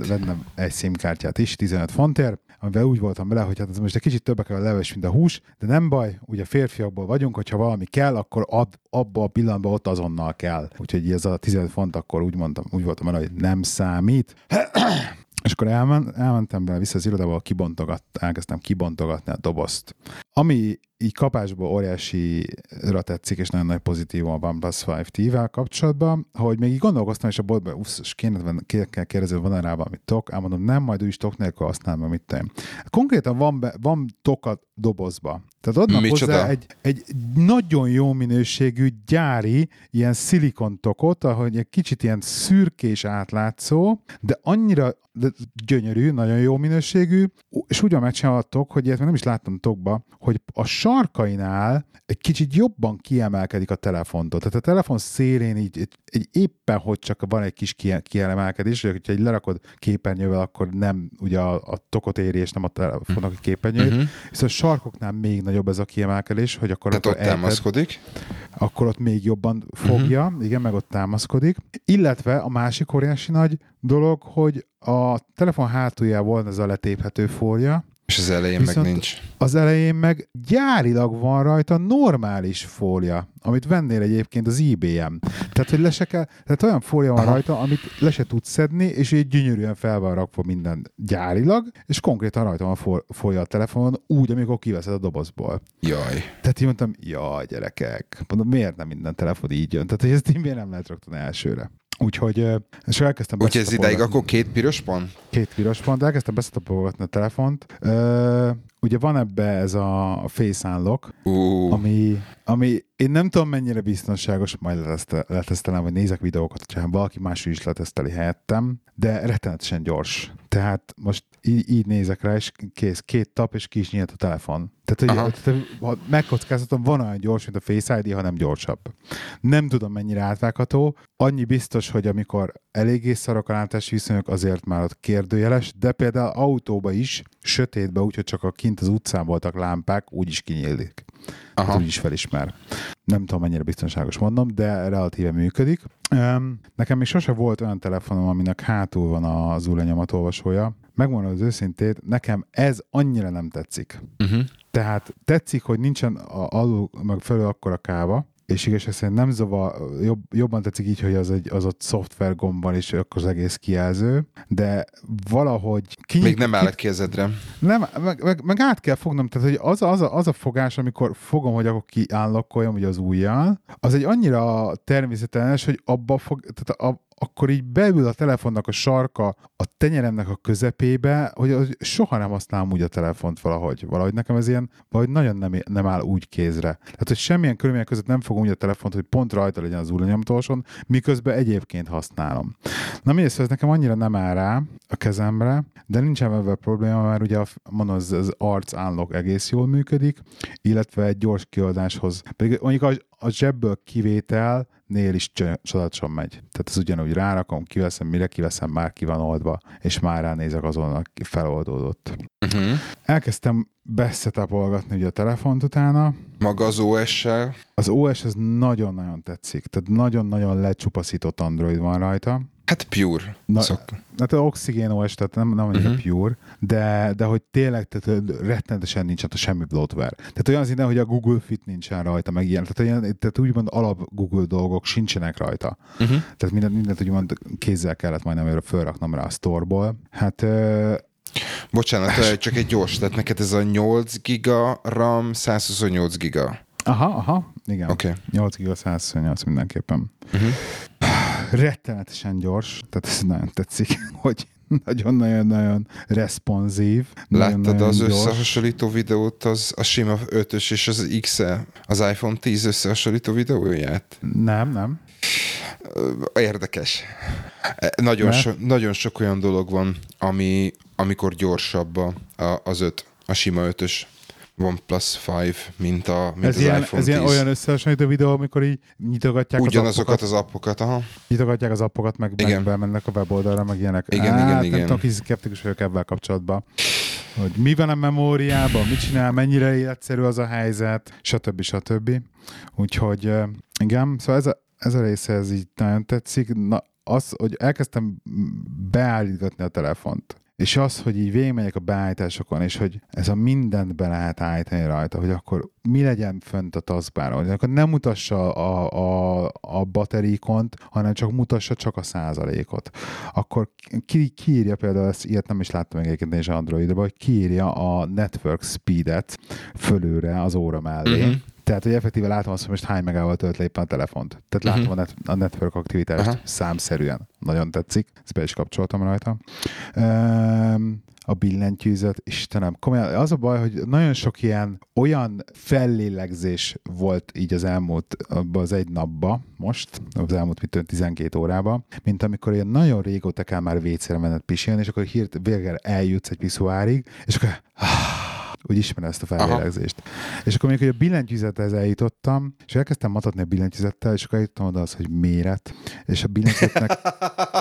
vennem egy SIM-kártyát is, 15 fontért, amivel úgy voltam vele, hogy hát ez most egy kicsit többe kell a leves, mint a hús, de nem baj, ugye férfiakból vagyunk, hogyha valami kell, akkor ad, abba a pillanatban ott azonnal kell. Úgyhogy ez a 15 font akkor úgy mondtam, úgy voltam vele, hogy nem számít. És akkor elmen, elmentem vele vissza az irodába, kibontogat, elkezdtem kibontogatni a dobozt. Ami így kapásból óriásira tetszik, és nagyon nagy pozitív a OnePlus 5T-vel kapcsolatban, hogy még így gondolkoztam, és a boltban, usz, és kéne, kell kérdezni, van-e rá valami tok, elmondom, nem, majd ő is tok nélkül használom, mert mit tudom. Konkrétan van, be, van tok a dobozba. Tehát adnak Micsoda? hozzá egy, egy nagyon jó minőségű gyári ilyen szilikon tokot, ahogy egy kicsit ilyen szürkés átlátszó, de annyira de gyönyörű, nagyon jó minőségű, és úgy van megcsinálhatok, hogy ilyet nem is láttam tokba, hogy a sarkainál egy kicsit jobban kiemelkedik a telefontól. Tehát a telefon szélén így egy, egy éppen, hogy csak van egy kis kie- kiemelkedés, hogy egy lerakod képernyővel, akkor nem ugye a, a tokot éri, és nem a telefonnak a képernyőjét. Mhm. Uh-huh. Viszont a sarkoknál még nagyobb ez a kiemelkedés, hogy akkor, Tehát akkor ott támaszkodik. akkor ott még jobban fogja, uh-huh. igen, meg ott támaszkodik. Illetve a másik óriási nagy dolog, hogy a telefon hátuljában van ez a letéphető fólia, És az elején Viszont- meg nincs. az elején meg gyárilag van rajta normális fólia, amit vennél egyébként az eBay-en. Tehát, hogy le se kell, tehát olyan fólia van Aha. rajta, amit le se tudsz szedni, és így gyönyörűen fel van rakva minden gyárilag, és konkrétan rajta van fó- fólia a telefonon, úgy, amikor kiveszed a dobozból. Jaj. Tehát így mondtam, jaj, gyerekek, mondom, miért nem minden telefon így jön? Tehát, hogy ezt így miért nem lehet rögtön elsőre? Úgyhogy, és elkezdtem Úgyhogy ez idáig akkor két piros pont? Két piros pont, elkezdtem beszapolgatni a telefont. Ö, ugye van ebbe ez a Face Unlock, Ú, ami, ami én nem tudom mennyire biztonságos, majd leteszte- letesztelem, vagy nézek videókat, hogyha valaki más is leteszteli helyettem, de rettenetesen gyors. Tehát most így, így nézek rá, és kész, két tap, és ki is nyílt a telefon. Tehát, hogy tehát, ha megkockáztatom, van olyan gyors, mint a Face ID, hanem gyorsabb. Nem tudom, mennyire átvágható. Annyi biztos, hogy amikor eléggé szarok a látási viszonyok, azért már ott kérdőjeles, de például autóba is, sötétbe, úgyhogy csak a kint az utcán voltak lámpák, úgy is kinyílik. Aha. Hát úgy is felismer. Nem tudom, mennyire biztonságos mondom, de relatíve működik. Nekem még sose volt olyan telefonom, aminek hátul van az új lenyomatolvasója. Megmondom az őszintét, nekem ez annyira nem tetszik. uh-huh. Tehát tetszik, hogy nincsen a, alul, meg felül akkora káva, és igazság szerint nem zavar, jobb, jobban tetszik így, hogy az, egy, az ott szoftver gombban is akkor az egész kijelző, de valahogy kinyit, Még nem áll a kezedre. nem, meg, meg, meg, át kell fognom, tehát hogy az, a- az, a, az a fogás, amikor fogom, hogy akkor kiállokoljam ugye az ujjal, az egy annyira természetes, hogy abba fog, tehát a, akkor így beül a telefonnak a sarka a tenyeremnek a közepébe, hogy soha nem használom úgy a telefont valahogy. Valahogy nekem ez ilyen, valahogy nagyon nem, nem áll úgy kézre. Tehát, hogy semmilyen körülmények között nem fogom úgy a telefont, hogy pont rajta legyen az újranyomtóson, miközben egyébként használom. Na mindegy, szóval ez nekem annyira nem áll rá a kezemre, de nincsen ebben probléma, mert ugye a, mondom, az, az arc unlock egész jól működik, illetve egy gyors kiadáshoz. Pedig mondjuk a, a zsebből kivételnél is csodálatosan megy. Tehát ez ugyanúgy rárakom, kiveszem, mire kiveszem, már ki van oldva, és már ránézek azon, aki feloldódott. Uh-huh. Elkezdtem beszetapolgatni ugye a telefont utána, Maga az OS-sel. az OS ez nagyon-nagyon tetszik, tehát nagyon-nagyon lecsupaszított Android van rajta. Hát pure. Na, Szok. Hát az Oxygen OS, tehát nem, nem annyira uh-huh. pure, de, de hogy tényleg tehát rettenetesen nincs ott semmi bloatware. Tehát olyan szinten, hogy a Google Fit nincsen rajta, meg ilyen. Tehát, olyan, tehát úgymond alap Google dolgok sincsenek rajta. Uh-huh. Tehát mindent, mindent úgymond kézzel kellett majdnem fölraknom rá a storeból. Hát Bocsánat, csak egy gyors, tehát neked ez a 8 giga RAM, 128 giga. aha, aha, igen. Okay. 8 giga 128 mindenképpen. Uh-huh. Rettenetesen gyors, tehát ez nagyon tetszik, hogy nagyon-nagyon-nagyon responsív. Láttad nagyon az gyors. összehasonlító videót, az a sima 5-ös és az XE, az iPhone 10 összehasonlító videóját? Nem, nem. Érdekes. E, Nagyon, so, nagyon sok olyan dolog van, ami, amikor gyorsabb a, a, az 5, a sima 5-ös OnePlus 5, mint, a, mint Ez az ilyen, iPhone ez 10. ilyen olyan összehasonlító videó, amikor így nyitogatják az Ugyanazokat appokat, az appokat, aha. nyitogatják az appokat, meg, meg Igen. bemennek a weboldalra, meg ilyenek. Igen, hát, igen, Nem igen. tudom, kicsit szkeptikus vagyok ebben kapcsolatban. Hogy mi van a memóriában, mit csinál, mennyire életszerű az a helyzet, stb. stb. Úgyhogy igen, szóval ez a, ez a része ez így nagyon tetszik. Na, az, hogy elkezdtem beállítgatni a telefont, és az, hogy így végigmegyek a beállításokon, és hogy ez a mindent be lehet állítani rajta, hogy akkor mi legyen fönt a taskbáron, hogy akkor nem mutassa a, a, a bateríkont, hanem csak mutassa csak a százalékot. Akkor ki, kiírja például, ezt ilyet nem is láttam még egyébként én is Androidban, hogy kiírja a network speedet fölülre az óra mellé. Mhm. Tehát, hogy effektíve látom azt, hogy most hány megával tölt le éppen a telefont. Tehát látom Mhm. a, net, a network aktivitást Aha. számszerűen. Nagyon tetszik. Ezt be is kapcsoltam rajta. Um, a billentyűzet, Istenem, komolyan, az a baj, hogy nagyon sok ilyen olyan fellélegzés volt így az elmúlt, abban az egy napba, most, az elmúlt mit tudom, 12 órába, mint amikor ilyen nagyon régóta kell már vécére menned pisilni, és akkor hirt, végre eljutsz egy piszuárig, és akkor úgy ismerem ezt a fellélegzést. És akkor még, hogy a billentyűzethez eljutottam, és elkezdtem matatni a billentyűzettel, és akkor eljutottam oda az, hogy méret, és a billentyűzetnek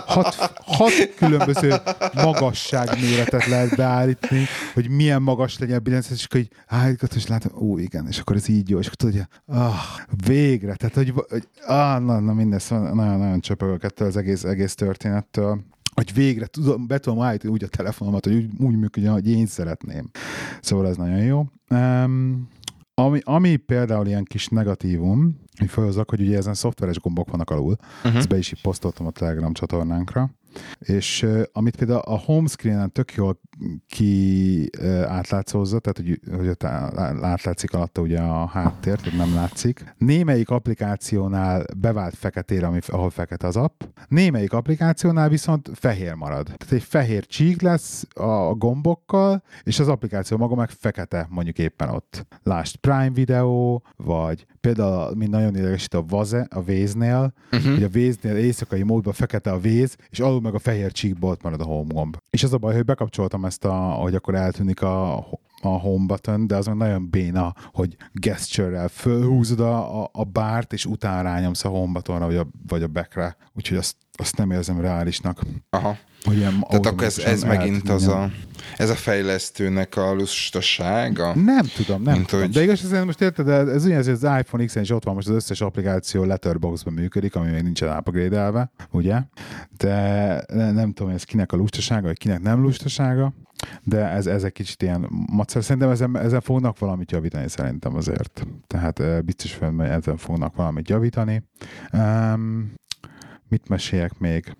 hat, hat különböző magasságméretet lehet beállítani, hogy milyen magas legyen a billentyűzet, és akkor így állítgat, és látom, ó, igen, és akkor ez így jó, és akkor tudod, hogy ah, végre, tehát, hogy, hogy ah, na, na minden, szóval nagyon-nagyon csöpögök ettől az egész, egész történettől hogy végre tudom, be tudom állítani úgy a telefonomat, hogy úgy, úgy működjön, hogy én szeretném. Szóval ez nagyon jó. Um, ami, ami például ilyen kis negatívum, hogy felhozzak, hogy ugye ezen szoftveres gombok vannak alul, uh-huh. ezt be is posztoltam a Telegram csatornánkra, és uh, amit például a home screenen tök jól ki átlátszózza, tehát hogy, hogy ott átlátszik alatta ugye a háttér, tehát nem látszik. Némelyik applikációnál bevált feketére, ami, ahol fekete az app, némelyik applikációnál viszont fehér marad. Tehát egy fehér csík lesz a gombokkal, és az applikáció maga meg fekete mondjuk éppen ott. Lásd Prime Video, vagy például, mint nagyon idegesít a Vaze, a Véznél, uh-huh. hogy a Véznél éjszakai módban fekete a Véz, és alul meg a fehér csíkból ott marad a home gomb. És az a baj, hogy bekapcsoltam ezt, a, hogy akkor eltűnik a, a home button, de az meg nagyon béna, hogy gesture-rel fölhúzod a, a, a bárt, és utána rányomsz a home buttonra, vagy a, vagy a backre. Úgyhogy azt, azt nem érzem reálisnak. Aha. Hogy ilyen Tehát akkor ez, ez megint az a, ez a fejlesztőnek a lustasága? Nem tudom, nem Mint tudom. hogy- De igaz, ez most érted, de ez ugyanaz, hogy az iPhone X-en is ott van most az összes applikáció Letterboxdban működik, ami még nincsen upgrade ugye? De ne- nem tudom, hogy ez kinek a lustasága, vagy kinek nem lustasága, de ez, ez egy kicsit ilyen macer. Szerintem ezen, ezen fognak valamit javítani szerintem azért. Tehát eh, biztos, hogy ezen fognak valamit javítani. Um, mit meséljek még?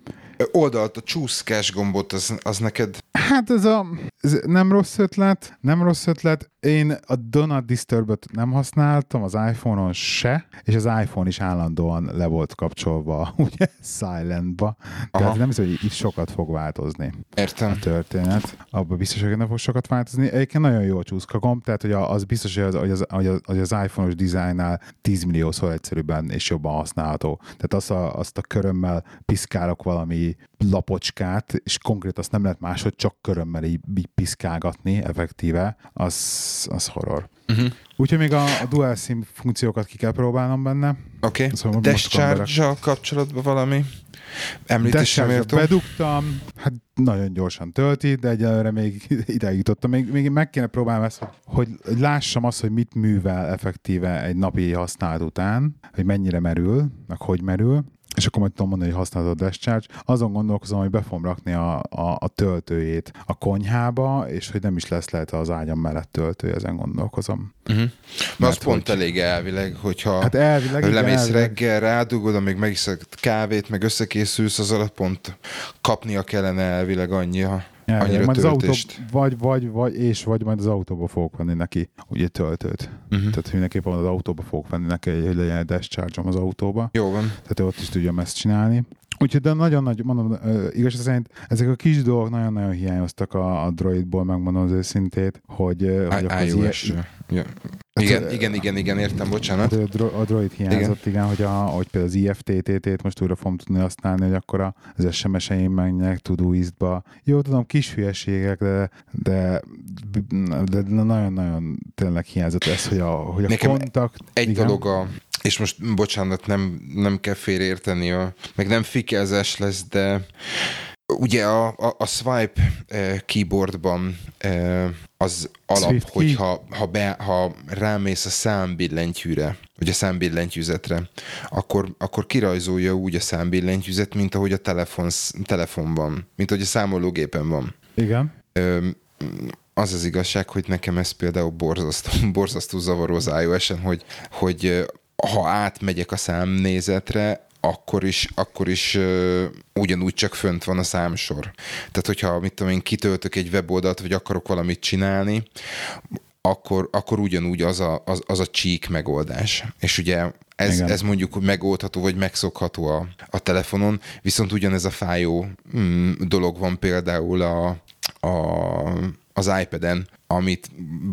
Oldalt a csúszkás gombot, az, az neked Hát ez a ez nem rossz ötlet, nem rossz ötlet. Én a Do Not Disturb-öt nem használtam, az iPhone-on se, és az iPhone is állandóan le volt kapcsolva, ugye, silentba. Tehát Aha. nem hiszem, hogy itt sokat fog változni értem. a történet. Abban biztos, hogy nem fog sokat változni. Egyébként nagyon jó a csúszkagomb, tehát hogy az biztos, hogy az, hogy az, hogy az, hogy az iPhone-os dizájnnál 10 milliószor egyszerűbben és jobban használható. Tehát azt a, azt a körömmel piszkálok valami lapocskát, és konkrét azt nem lehet máshogy csak körömmel így, így piszkálgatni effektíve, az, az horror. Uh-huh. Úgyhogy még a, a dual sim funkciókat ki kell próbálnom benne. Oké. Okay. Szóval most Dash akarom charge kapcsolatban valami említésre Dash-re méltó? bedugtam, hát nagyon gyorsan tölti, de egyelőre még ide jutottam. Még, még meg kéne próbálnom ezt, hogy, hogy lássam azt, hogy mit művel effektíve egy napi használat után, hogy mennyire merül, meg hogy merül, és akkor majd tudom mondani, hogy használod a Dash Charge. Azon gondolkozom, hogy be fogom rakni a, a, a töltőjét a konyhába, és hogy nem is lesz lehet az ágyam mellett töltő, ezen gondolkozom. Uh-huh. Mert az Mert pont hogy- elég elvileg, hogyha Hát elvileg, lemész elvileg. reggel, rádugod, amíg megiszed kávét, meg összekészülsz, az alatt pont kapnia kellene elvileg annyi a Ja, annyira majd az autó, vagy, vagy, vagy, és vagy majd az autóba fogok venni neki ugye töltőt. Uh-huh. Tehát mindenképpen az autóba fogok venni neki, hogy legyen egy discharge az autóba. Jó van. Tehát ott is tudjam ezt csinálni. Úgyhogy de nagyon nagy, mondom, igaz szerint ezek a kis dolgok nagyon-nagyon hiányoztak a, a Droidból, megmondom az őszintét, hogy, hogy az iOS. Hát, Igen, ö, igen, igen, igen, értem, bocsánat. A, dro- a droid hiányzott, igen, igen hogy, a, hogy például az IFTTT-t most újra fogom tudni használni, hogy akkor a- az SMS-eim menjenek Todoist-ba. Jó, tudom, kis hülyeségek, de, de, de, de nagyon-nagyon tényleg hiányzott ez, hogy a, hogy a Nekem kontakt... Egy igen. dolog a, és most bocsánat, nem, nem kell félreérteni, a, meg nem fikelzés lesz, de ugye a, a, a swipe eh, keyboardban eh, az alap, Swift key? hogyha ha, be, ha rámész a számbillentyűre, vagy a számbillentyűzetre, akkor, akkor kirajzolja úgy a számbillentyűzet, mint ahogy a telefon, telefonban, mint ahogy a számológépen van. Igen. Ö, az az igazság, hogy nekem ez például borzasztó, borzasztó zavaró az iOS-en, hogy, hogy ha átmegyek a számnézetre, akkor is, akkor is uh, ugyanúgy csak fönt van a számsor. Tehát, hogyha mit tudom én, kitöltök egy weboldalt, vagy akarok valamit csinálni, akkor, akkor ugyanúgy az a, az, az a csík megoldás. És ugye ez, Igen. ez mondjuk megoldható, vagy megszokható a, a telefonon, viszont ugyanez a fájó mm, dolog van például a, a, az iPad-en, amit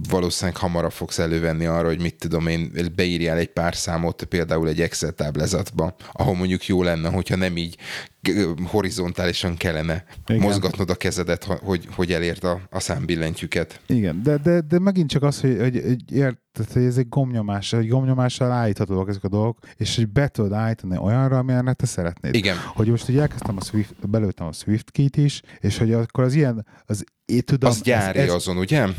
valószínűleg hamarabb fogsz elővenni arra, hogy mit tudom én, beírjál egy pár számot például egy Excel táblázatba, ahol mondjuk jó lenne, hogyha nem így horizontálisan kellene Igen. Mozgatnod a kezedet, hogy, hogy elérd a, a számbillentyűket. Igen, de, de, de megint csak az, hogy, hogy, hogy érted, hogy ez egy gomnyomás, hogy gomnyomással állíthatóak ezek a dolgok, és hogy be tudod állítani olyanra, amilyenre te szeretnéd. Igen. Hogy most ugye elkezdtem a Swift, belőttem a Swift kit is, és hogy akkor az ilyen, az én tudom, Az gyári ez, ez, azon, ugye? nem,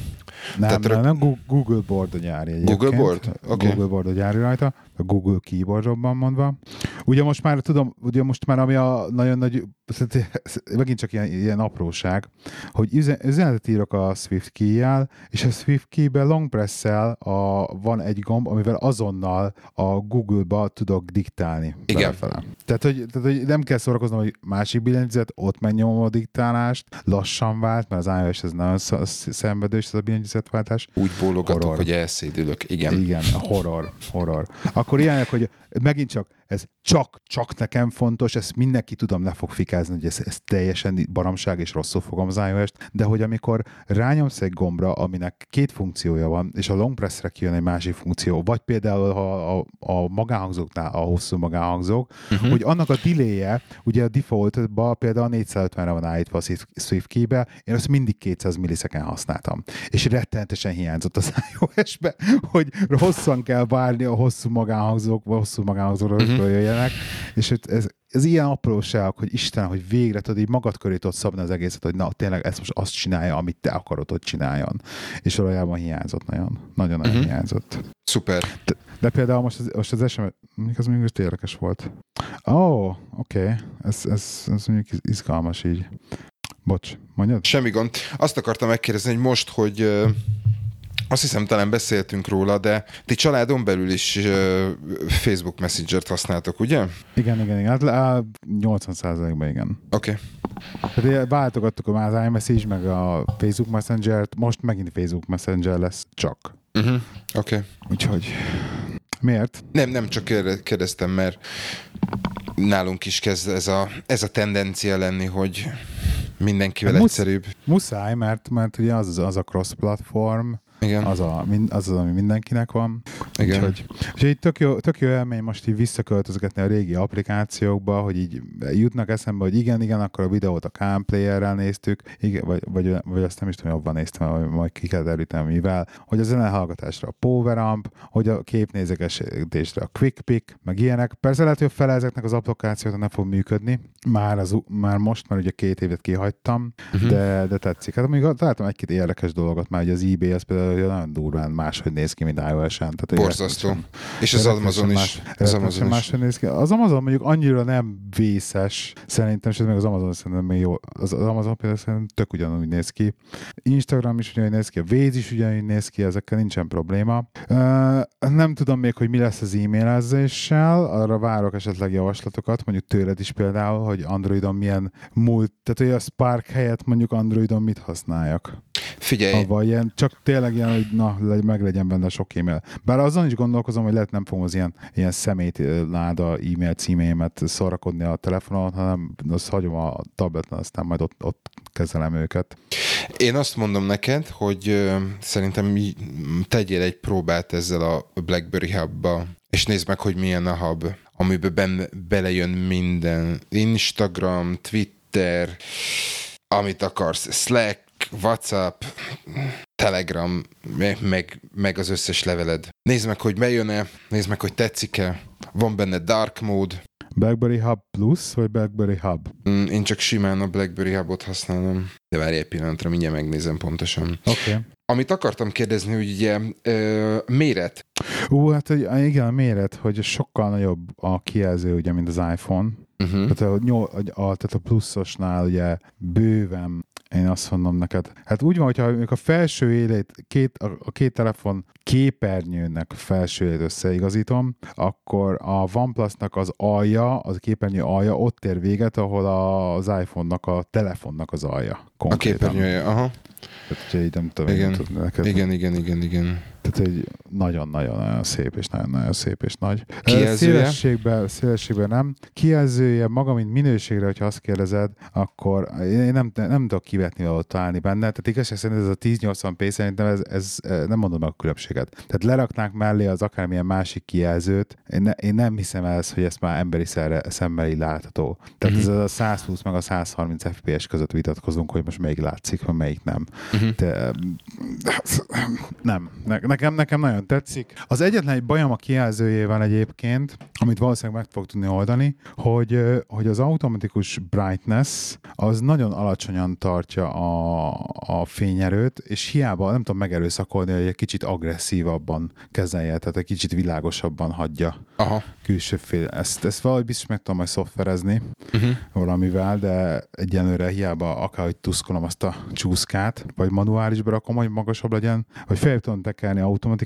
tehát nem, nem, Google board a gyári egyébként. Google board? Oké. Google board a gyári rajta, a Google keyboardban mondva. Ugye most már tudom, ugye most már ami a nagyon nagy, megint csak ilyen, ilyen apróság, hogy üzen, üzenetet írok a Swift key és a Swift key-ben long press-szel a, van egy gomb, amivel azonnal a Google-ba tudok diktálni. Igen. belefele. Tehát hogy, tehát, hogy nem kell szórakoznom, hogy másik billentyűzet, ott megnyomom a diktálást, lassan vált, mert az iOS ez nagyon sz- szenvedős, ez a billentyűzetváltás. Úgy bólogatok, Horror. hogy elszédülök. Igen. Igen, horror, horror. Akkor ilyenek, hogy megint csak ez csak, csak nekem fontos, ezt mindenki tudom, le fog fikázni, hogy ez, ez teljesen baromság és rosszul fogom az ios de hogy amikor rányomsz egy gombra, aminek két funkciója van, és a long pressre kijön egy másik funkció, vagy például a, a, a magánhangzóknál a hosszú magánhangzók, uh-huh. hogy annak a delay ugye a defaultban például 450-re van állítva a Swift- key-be, én azt mindig 200 millisekund használtam. És rettenetesen hiányzott az iOS-be, hogy hosszan kell várni a hosszú magánhangzók, vagy hosszú magánhangzóra, hogy jöjjenek, és ez, ez ilyen apróság, hogy Isten, hogy végre tudod, így magad köré tudod szabni az egészet, hogy na tényleg ezt most azt csinálja, amit te akarod, hogy csináljon. És valójában hiányzott nagyon. Nagyon-nagyon uh-huh. hiányzott. Szuper. De, de például most az, most az mondjuk az most érdekes volt. Ó, oh, oké. Okay. Ez, ez, ez mondjuk iz- izgalmas így. Bocs, mondjad? Semmi gond. Azt akartam megkérdezni, hogy most, hogy azt hiszem talán beszéltünk róla, de ti családon belül is Facebook Messenger-t használtok, ugye? Igen, igen, igen. Hát á, 80%-ban igen. Oké. Okay. Ugye váltogattuk az iMessage, meg a Facebook Messenger-t, most megint Facebook Messenger lesz csak. Uh-huh. Oké. Okay. Úgyhogy miért? Nem, nem, csak kérde- kérdeztem, mert nálunk is kezd ez a, ez a tendencia lenni, hogy mindenkivel Hát musz- egyszerűbb. Muszáj, mert, mert ugye az, az a cross-platform, Igen. az, a, az az, ami mindenkinek van. Igen. Úgyhogy, úgyhogy így tök jó, tök jó élmény most így visszaköltözgetni a régi applikációkba, hogy így jutnak eszembe, hogy igen, igen, akkor a videót a Cam Player-rel néztük, igen, vagy, vagy, vagy azt nem is tudom, jobban néztem, vagy majd ki kell derültem, mivel, hogy a zenehallgatásra a Power Amp, hogy a képnézegesítésre a Quick Pick, meg ilyenek. Persze lehet, hogy fele ezeknek az applikációknak nem fog működni, már, az, már most, mert ugye két évet kihagytam, Mhm. de, de tetszik. Hát még találtam egy-két érdekes dolgot már, hogy az eBay az például hogy nagyon durván máshogy néz ki, mint iOS-en. Tehát Borzasztó. És az Amazon is. Az Amazon is. néz ki. Az Amazon mondjuk annyira nem vészes, szerintem, és még az Amazon szerintem még jó. Az, az Amazon például szerintem tök ugyanúgy néz ki. Instagram is ugyanúgy néz ki, a Waze is ugyanúgy néz ki, ezekkel nincsen probléma. Nem tudom még, hogy mi lesz az e-mailezéssel, arra várok esetleg javaslatokat, mondjuk tőled is például, hogy Androidon milyen múlt, tehát hogy a Spark helyett mondjuk Androidon mit használjak. Figyelj. Avval ilyen, csak tényleg ilyen, hogy na, meg legyen benne sok e-mail. Bár azon is gondolkozom, hogy lehet nem fogom az ilyen, ilyen szemét láda e-mail címémet szórakodni a telefonon, hanem azt hagyom a tableten, aztán majd ott, ott kezelem őket. Én azt mondom neked, hogy szerintem tegyél egy próbát ezzel a BlackBerry hubba, és nézd meg, hogy milyen a hub, amiben belejön minden. Instagram, Twitter, amit akarsz, Slack, WhatsApp, Telegram, meg, meg az összes leveled. Nézd meg, hogy bejön-e, nézd meg, hogy tetszik-e, van benne dark mode. BlackBerry Hub Plus, vagy BlackBerry Hub? Mm, én csak simán a BlackBerry Hubot használom. De várj egy pillanatra, mindjárt megnézem pontosan. Oké. Okay. Amit akartam kérdezni, hogy ugye ö, méret. Ú, hát igen, a méret, hogy sokkal nagyobb a kijelző, ugye, mint az iPhone. Uh-huh. Tehát, a, a, a, tehát a pluszosnál ugye bőven én azt mondom neked. Hát úgy van, hogyha a felső élét, két, a, a két telefon képernyőnek felső élét összeigazítom, akkor a OnePlus-nak az alja, az a képernyő alja ott ér véget, ahol az iPhone-nak a telefonnak az alja. Konkrétan. A képernyője, aha. Tehát, így nem tudom, igen, neked. igen, igen, igen, igen. Tehát egy nagyon-nagyon-nagyon szép, és nagyon-nagyon szép, és nagy. Kijelzője? Szélességben, szélességben nem. Kijelzője maga, mint minőségre, hogyha azt kérdezed, akkor én nem, nem tudok kivetni ott találni benne. Tehát igazság szerint ez a 1080p szerintem ez, ez nem mondom a különbséget. Tehát leraknák mellé az akármilyen másik kijelzőt, én, ne, én nem hiszem ez, hogy ezt már emberi szerre, szemmel így látható. Tehát uh-huh. ez a 120 meg a 130 fps között vitatkozunk, hogy most melyik látszik, vagy melyik nem. Uh-huh. De, nem. Ne, nekem, nekem nagyon tetszik. Az egyetlen egy bajom a kijelzőjével egyébként, amit valószínűleg meg fog tudni oldani, hogy, hogy az automatikus brightness az nagyon alacsonyan tartja a, a fényerőt, és hiába nem tudom megerőszakolni, hogy egy kicsit agresszívabban kezelje, tehát egy kicsit világosabban hagyja Aha. külső fél. Ezt, ezt valahogy biztos meg tudom majd szoftverezni uh-huh. valamivel, de egyenlőre hiába akárhogy tuszkolom azt a csúszkát, vagy manuálisba rakom, hogy magasabb legyen, vagy fel tudom tekerni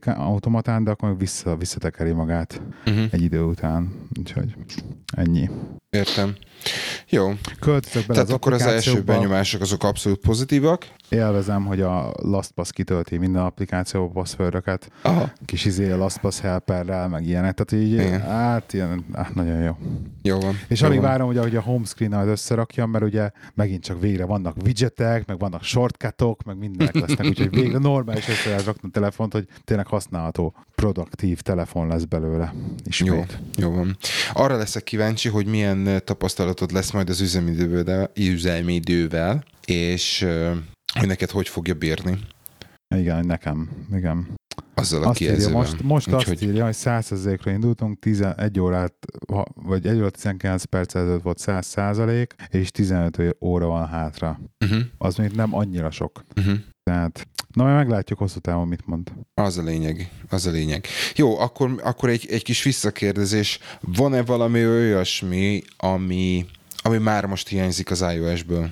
automatán, de akkor vissza, visszatekeri magát uh-huh. egy idő után. Úgyhogy ennyi. Értem. Jó. Költözök bele Tehát az akkor az első benyomások azok abszolút pozitívak. Élvezem, hogy a LastPass kitölti minden applikáció passwordöket. Kis izé a LastPass helperrel, meg ilyenek. Tehát így, Igen. hát ilyen, hát nagyon jó. Jó van. És jó alig van. várom, hogy, hogy a home screen az összerakjam, mert ugye megint csak végre vannak widgetek, meg vannak shortcutok, meg mindenek lesznek, úgyhogy végre normális össze lehet rakni a telefont, hogy tényleg használható, produktív telefon lesz belőle. Ismét. Jó, jó van. Arra leszek kíváncsi, hogy milyen tapasztalatod lesz majd az üzemidővel, üzemidővel és hogy neked hogy fogja bírni. Igen, nekem, igen. Azzal a azt írja, most, most Úgy, azt írja, hogy 100 ra indultunk, 11 órát, vagy 1 óra 19 perc előtt volt 100 százalék, és 15 óra van hátra. Uh-huh. Az még nem annyira sok. Uh-huh. Tehát, na majd meglátjuk hosszú távon, mit mond. Az a lényeg, az a lényeg. Jó, akkor, akkor egy, egy kis visszakérdezés. Van-e valami olyasmi, ami, ami már most hiányzik az iOS-ből?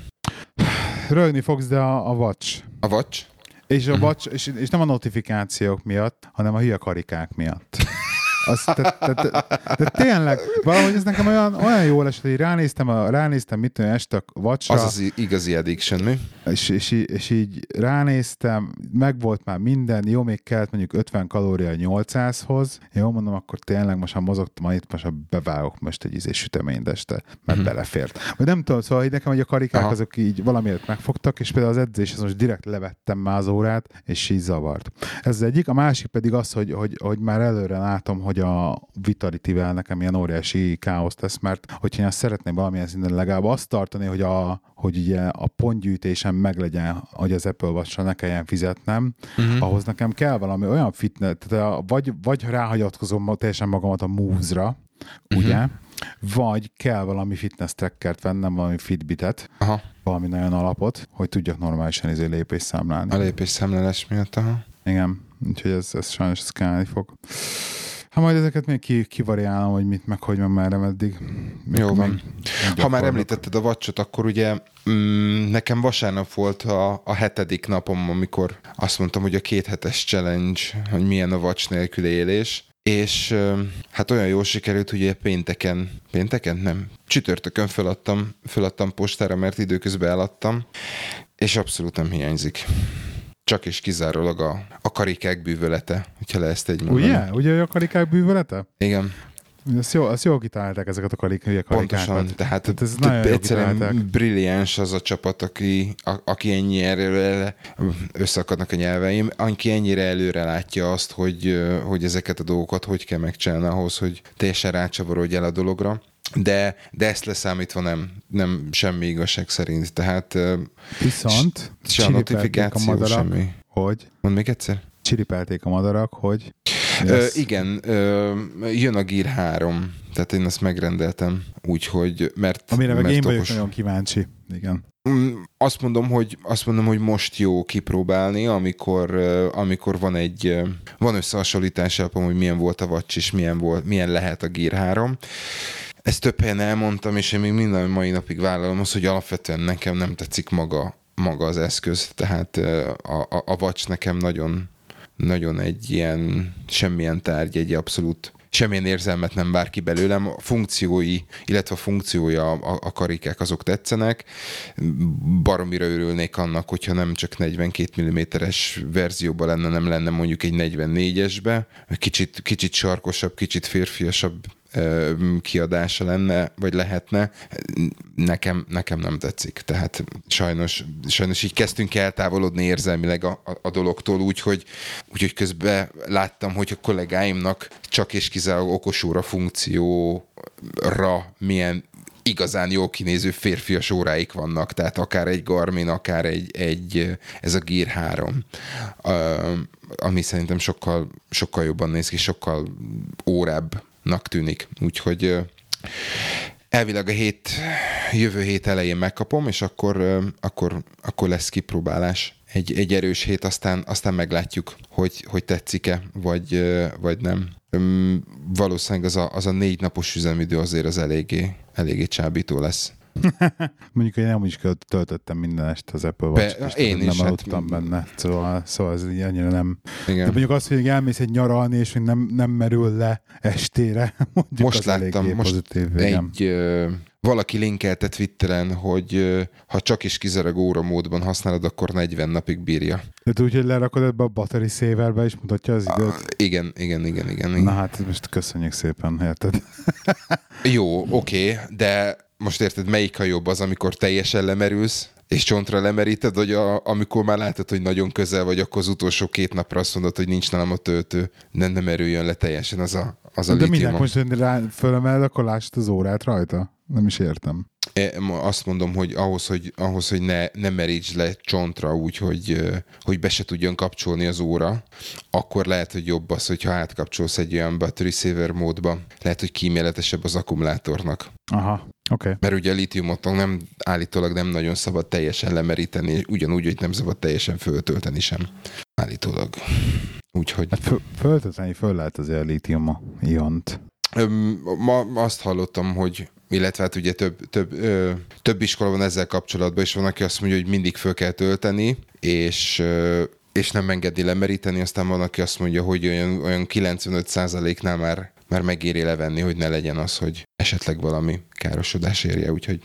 Rögni fogsz, de a, a Watch. A Watch? És, a uh-huh. watch, és, és nem a notifikációk miatt, hanem a hülye karikák miatt. Az, te, te, te, te, tényleg, valahogy ez nekem olyan, olyan jól esett, hogy ránéztem, a, ránéztem mit olyan este a vacsra. Az az igazi addiction, mi? És, és, és, így ránéztem, meg volt már minden, jó, még kellett mondjuk 50 kalória 800-hoz. Jó, mondom, akkor tényleg most, ha mozogtam, itt most bevágok most egy ízés süteményt este, mert uh-huh. belefért. Vagy nem tudom, szóval hogy nekem hogy a karikák Aha. azok így valamiért megfogtak, és például az edzés, az most direkt levettem már az órát, és így zavart. Ez az egyik. A másik pedig az, hogy, hogy, hogy már előre látom, hogy hogy a Vitality-vel nekem ilyen óriási káosz tesz, mert hogyha én szeretném valamilyen szinten legalább azt tartani, hogy, a, hogy ugye a pontgyűjtésem meglegyen, hogy az Apple watch ne kelljen fizetnem, uh-huh. ahhoz nekem kell valami olyan fitness, tehát vagy, vagy ráhagyatkozom teljesen magamat a Moves-ra, uh-huh. ugye, vagy kell valami fitness trackert vennem, valami Fitbitet, Aha. valami nagyon alapot, hogy tudjak normálisan izé lépésszámlálni. A lépésszámlálás miatt, aha. Igen, úgyhogy ez, ez sajnos ez kelleni fog. Ha majd ezeket még ki, kivariálom, hogy mit, meg hogy van már meddig. Jó van. Ha már említetted a vacsot, akkor ugye mm, nekem vasárnap volt a, a hetedik napom, amikor azt mondtam, hogy a két hetes challenge, hogy milyen a vacs nélkül élés, és hát olyan jól sikerült, hogy pénteken, pénteken nem, csütörtökön feladtam, feladtam postára, mert időközben eladtam, és abszolút nem hiányzik. Csak és kizárólag a, a karikák bűvölete, hogyha le ezt egy mondani. Ugye? Ugye a karikák bűvölete? Igen. Ezt jó, azt jól kitalálták ezeket a karik, karikákat. Pontosan, tehát, tehát ez nagyon egyszerűen brilliáns az a csapat, aki, a, aki ennyi erre összeakadnak a nyelveim, aki ennyire előre látja azt, hogy, hogy ezeket a dolgokat hogy kell megcsinálni ahhoz, hogy teljesen rácsavarodj el a dologra de, de ezt leszámítva nem, nem semmi igazság szerint. Tehát Viszont se a notifikáció, a madarak, semmi. Hogy? Mondd még egyszer. Csiripelték a madarak, hogy Ö, igen, ö, jön a Gear 3, tehát én ezt megrendeltem, úgyhogy, mert... Amire meg én vagyok nagyon kíváncsi, igen. Mm, azt mondom, hogy, azt mondom, hogy most jó kipróbálni, amikor, amikor van egy van összehasonlítás, hogy milyen volt a Watch és milyen, volt, milyen lehet a Gear 3. Ezt több helyen elmondtam, és én még minden mai napig vállalom azt, hogy alapvetően nekem nem tetszik maga, maga az eszköz, tehát a, a, a Watch nekem nagyon nagyon egy ilyen semmilyen tárgy, egy abszolút semmilyen érzelmet nem vár ki belőlem. A funkciói, illetve a funkciója, a, a karikák azok tetszenek. Baromira örülnék annak, hogyha nem csak 42 mm-es verzióban lenne, nem lenne mondjuk egy 44-esbe. Kicsit, kicsit sarkosabb, kicsit férfiasabb kiadása lenne, vagy lehetne, nekem, nekem nem tetszik. Tehát sajnos, sajnos így kezdtünk eltávolodni érzelmileg a, a, a dologtól, úgyhogy, úgyhogy közben láttam, hogy a kollégáimnak csak és kizárólag okosóra funkcióra milyen igazán jól kinéző férfias óráik vannak, tehát akár egy Garmin, akár egy, egy ez a Gear 3, ami szerintem sokkal, sokkal jobban néz ki, sokkal órább nak tűnik. Úgyhogy elvileg a hét, jövő hét elején megkapom, és akkor, akkor, akkor lesz kipróbálás. Egy, egy erős hét, aztán, aztán meglátjuk, hogy, hogy tetszik-e, vagy, vagy nem. Valószínűleg az a, az a négy napos üzemidő azért az eléggé, eléggé csábító lesz. Mondjuk én nem is töltöttem minden este az Apple watch Be, én nem is, hát aludtam hát... benne, szóval, szóval ez így annyira nem... Igen. De mondjuk azt, hogy elmész egy nyaralni, és nem, nem merül le estére, mondjuk most láttam, most pozitív, egy, ö, valaki linkelte Twitteren, hogy ha csak is kizereg óra módban használod, akkor 40 napig bírja. De úgy, hogy lerakod ebbe a battery saverbe, és mutatja az időt? A, igen, igen, igen, igen, igen. Na hát most köszönjük szépen, érted? Jó, oké, okay, de most érted, melyik a jobb az, amikor teljesen lemerülsz, és csontra lemeríted, vagy a, amikor már látod, hogy nagyon közel vagy, akkor az utolsó két napra azt mondod, hogy nincs nálam a töltő, nem, nem erüljön le teljesen az a, az a De minek most rá, fölemeled, akkor lásd az órát rajta? Nem is értem. Azt mondom, hogy ahhoz, hogy, ahhoz, hogy ne, ne meríts le csontra úgy, hogy, hogy be se tudjon kapcsolni az óra, akkor lehet, hogy jobb az, hogyha átkapcsolsz egy olyan battery saver módba. Lehet, hogy kíméletesebb az akkumulátornak. Aha. Okay. Mert ugye a litiumot nem, állítólag nem nagyon szabad teljesen lemeríteni, ugyanúgy, hogy nem szabad teljesen föltölteni sem. Állítólag. Úgyhogy... Hát föl, föltölteni föl lehet azért a litium iont. Ma azt hallottam, hogy illetve hát ugye több, több, ö, több iskola van ezzel kapcsolatban, és van, aki azt mondja, hogy mindig föl kell tölteni, és ö, és nem engedi lemeríteni, aztán van, aki azt mondja, hogy olyan, olyan 95%-nál már, már megéri levenni, hogy ne legyen az, hogy esetleg valami károsodás érje, úgyhogy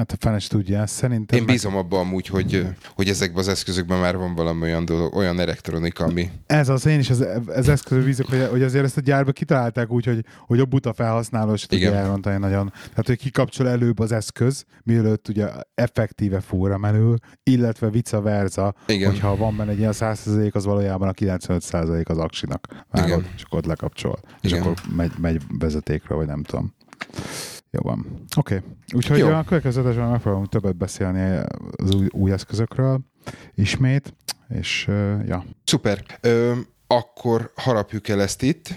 Hát a fene tudja, szerintem... Én bízom meg... abban amúgy, hogy, hogy ezekben az eszközökben már van valami olyan dolog, olyan elektronika, ami... Ez az, én is az, az eszközön bízok, hogy, hogy azért ezt a gyárba kitalálták úgy, hogy, hogy a buta felhasználó se tudja elrontani nagyon. Tehát, hogy kikapcsol előbb az eszköz, mielőtt ugye effektíve fúra menül, illetve vice versa, Igen. hogyha van benne egy ilyen 100% az valójában a 95% az aksinak. Vágod, Igen. és akkor ott lekapcsol. És Igen. akkor megy, megy vezetékre, vagy nem tudom. Jó van. Oké. Okay. Úgyhogy Jó. a következő adásban megpróbálunk többet beszélni az új, új eszközökről ismét, és uh, ja. Szuper. Ö, akkor harapjuk el ezt itt.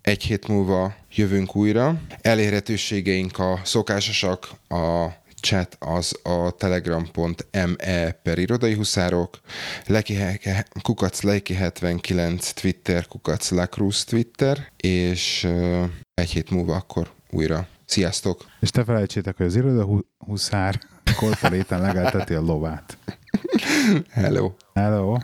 Egy hét múlva jövünk újra. Elérhetőségeink a szokásosak, a chat az a telegram.me per irodai huszárok, leki, kukac leki 79 Twitter, kukac Lacruz Twitter, és uh, egy hét múlva akkor újra. Sziasztok! És te felejtsétek, hogy az iroda huszár korporéten legelteti a lovát. Hello! Hello!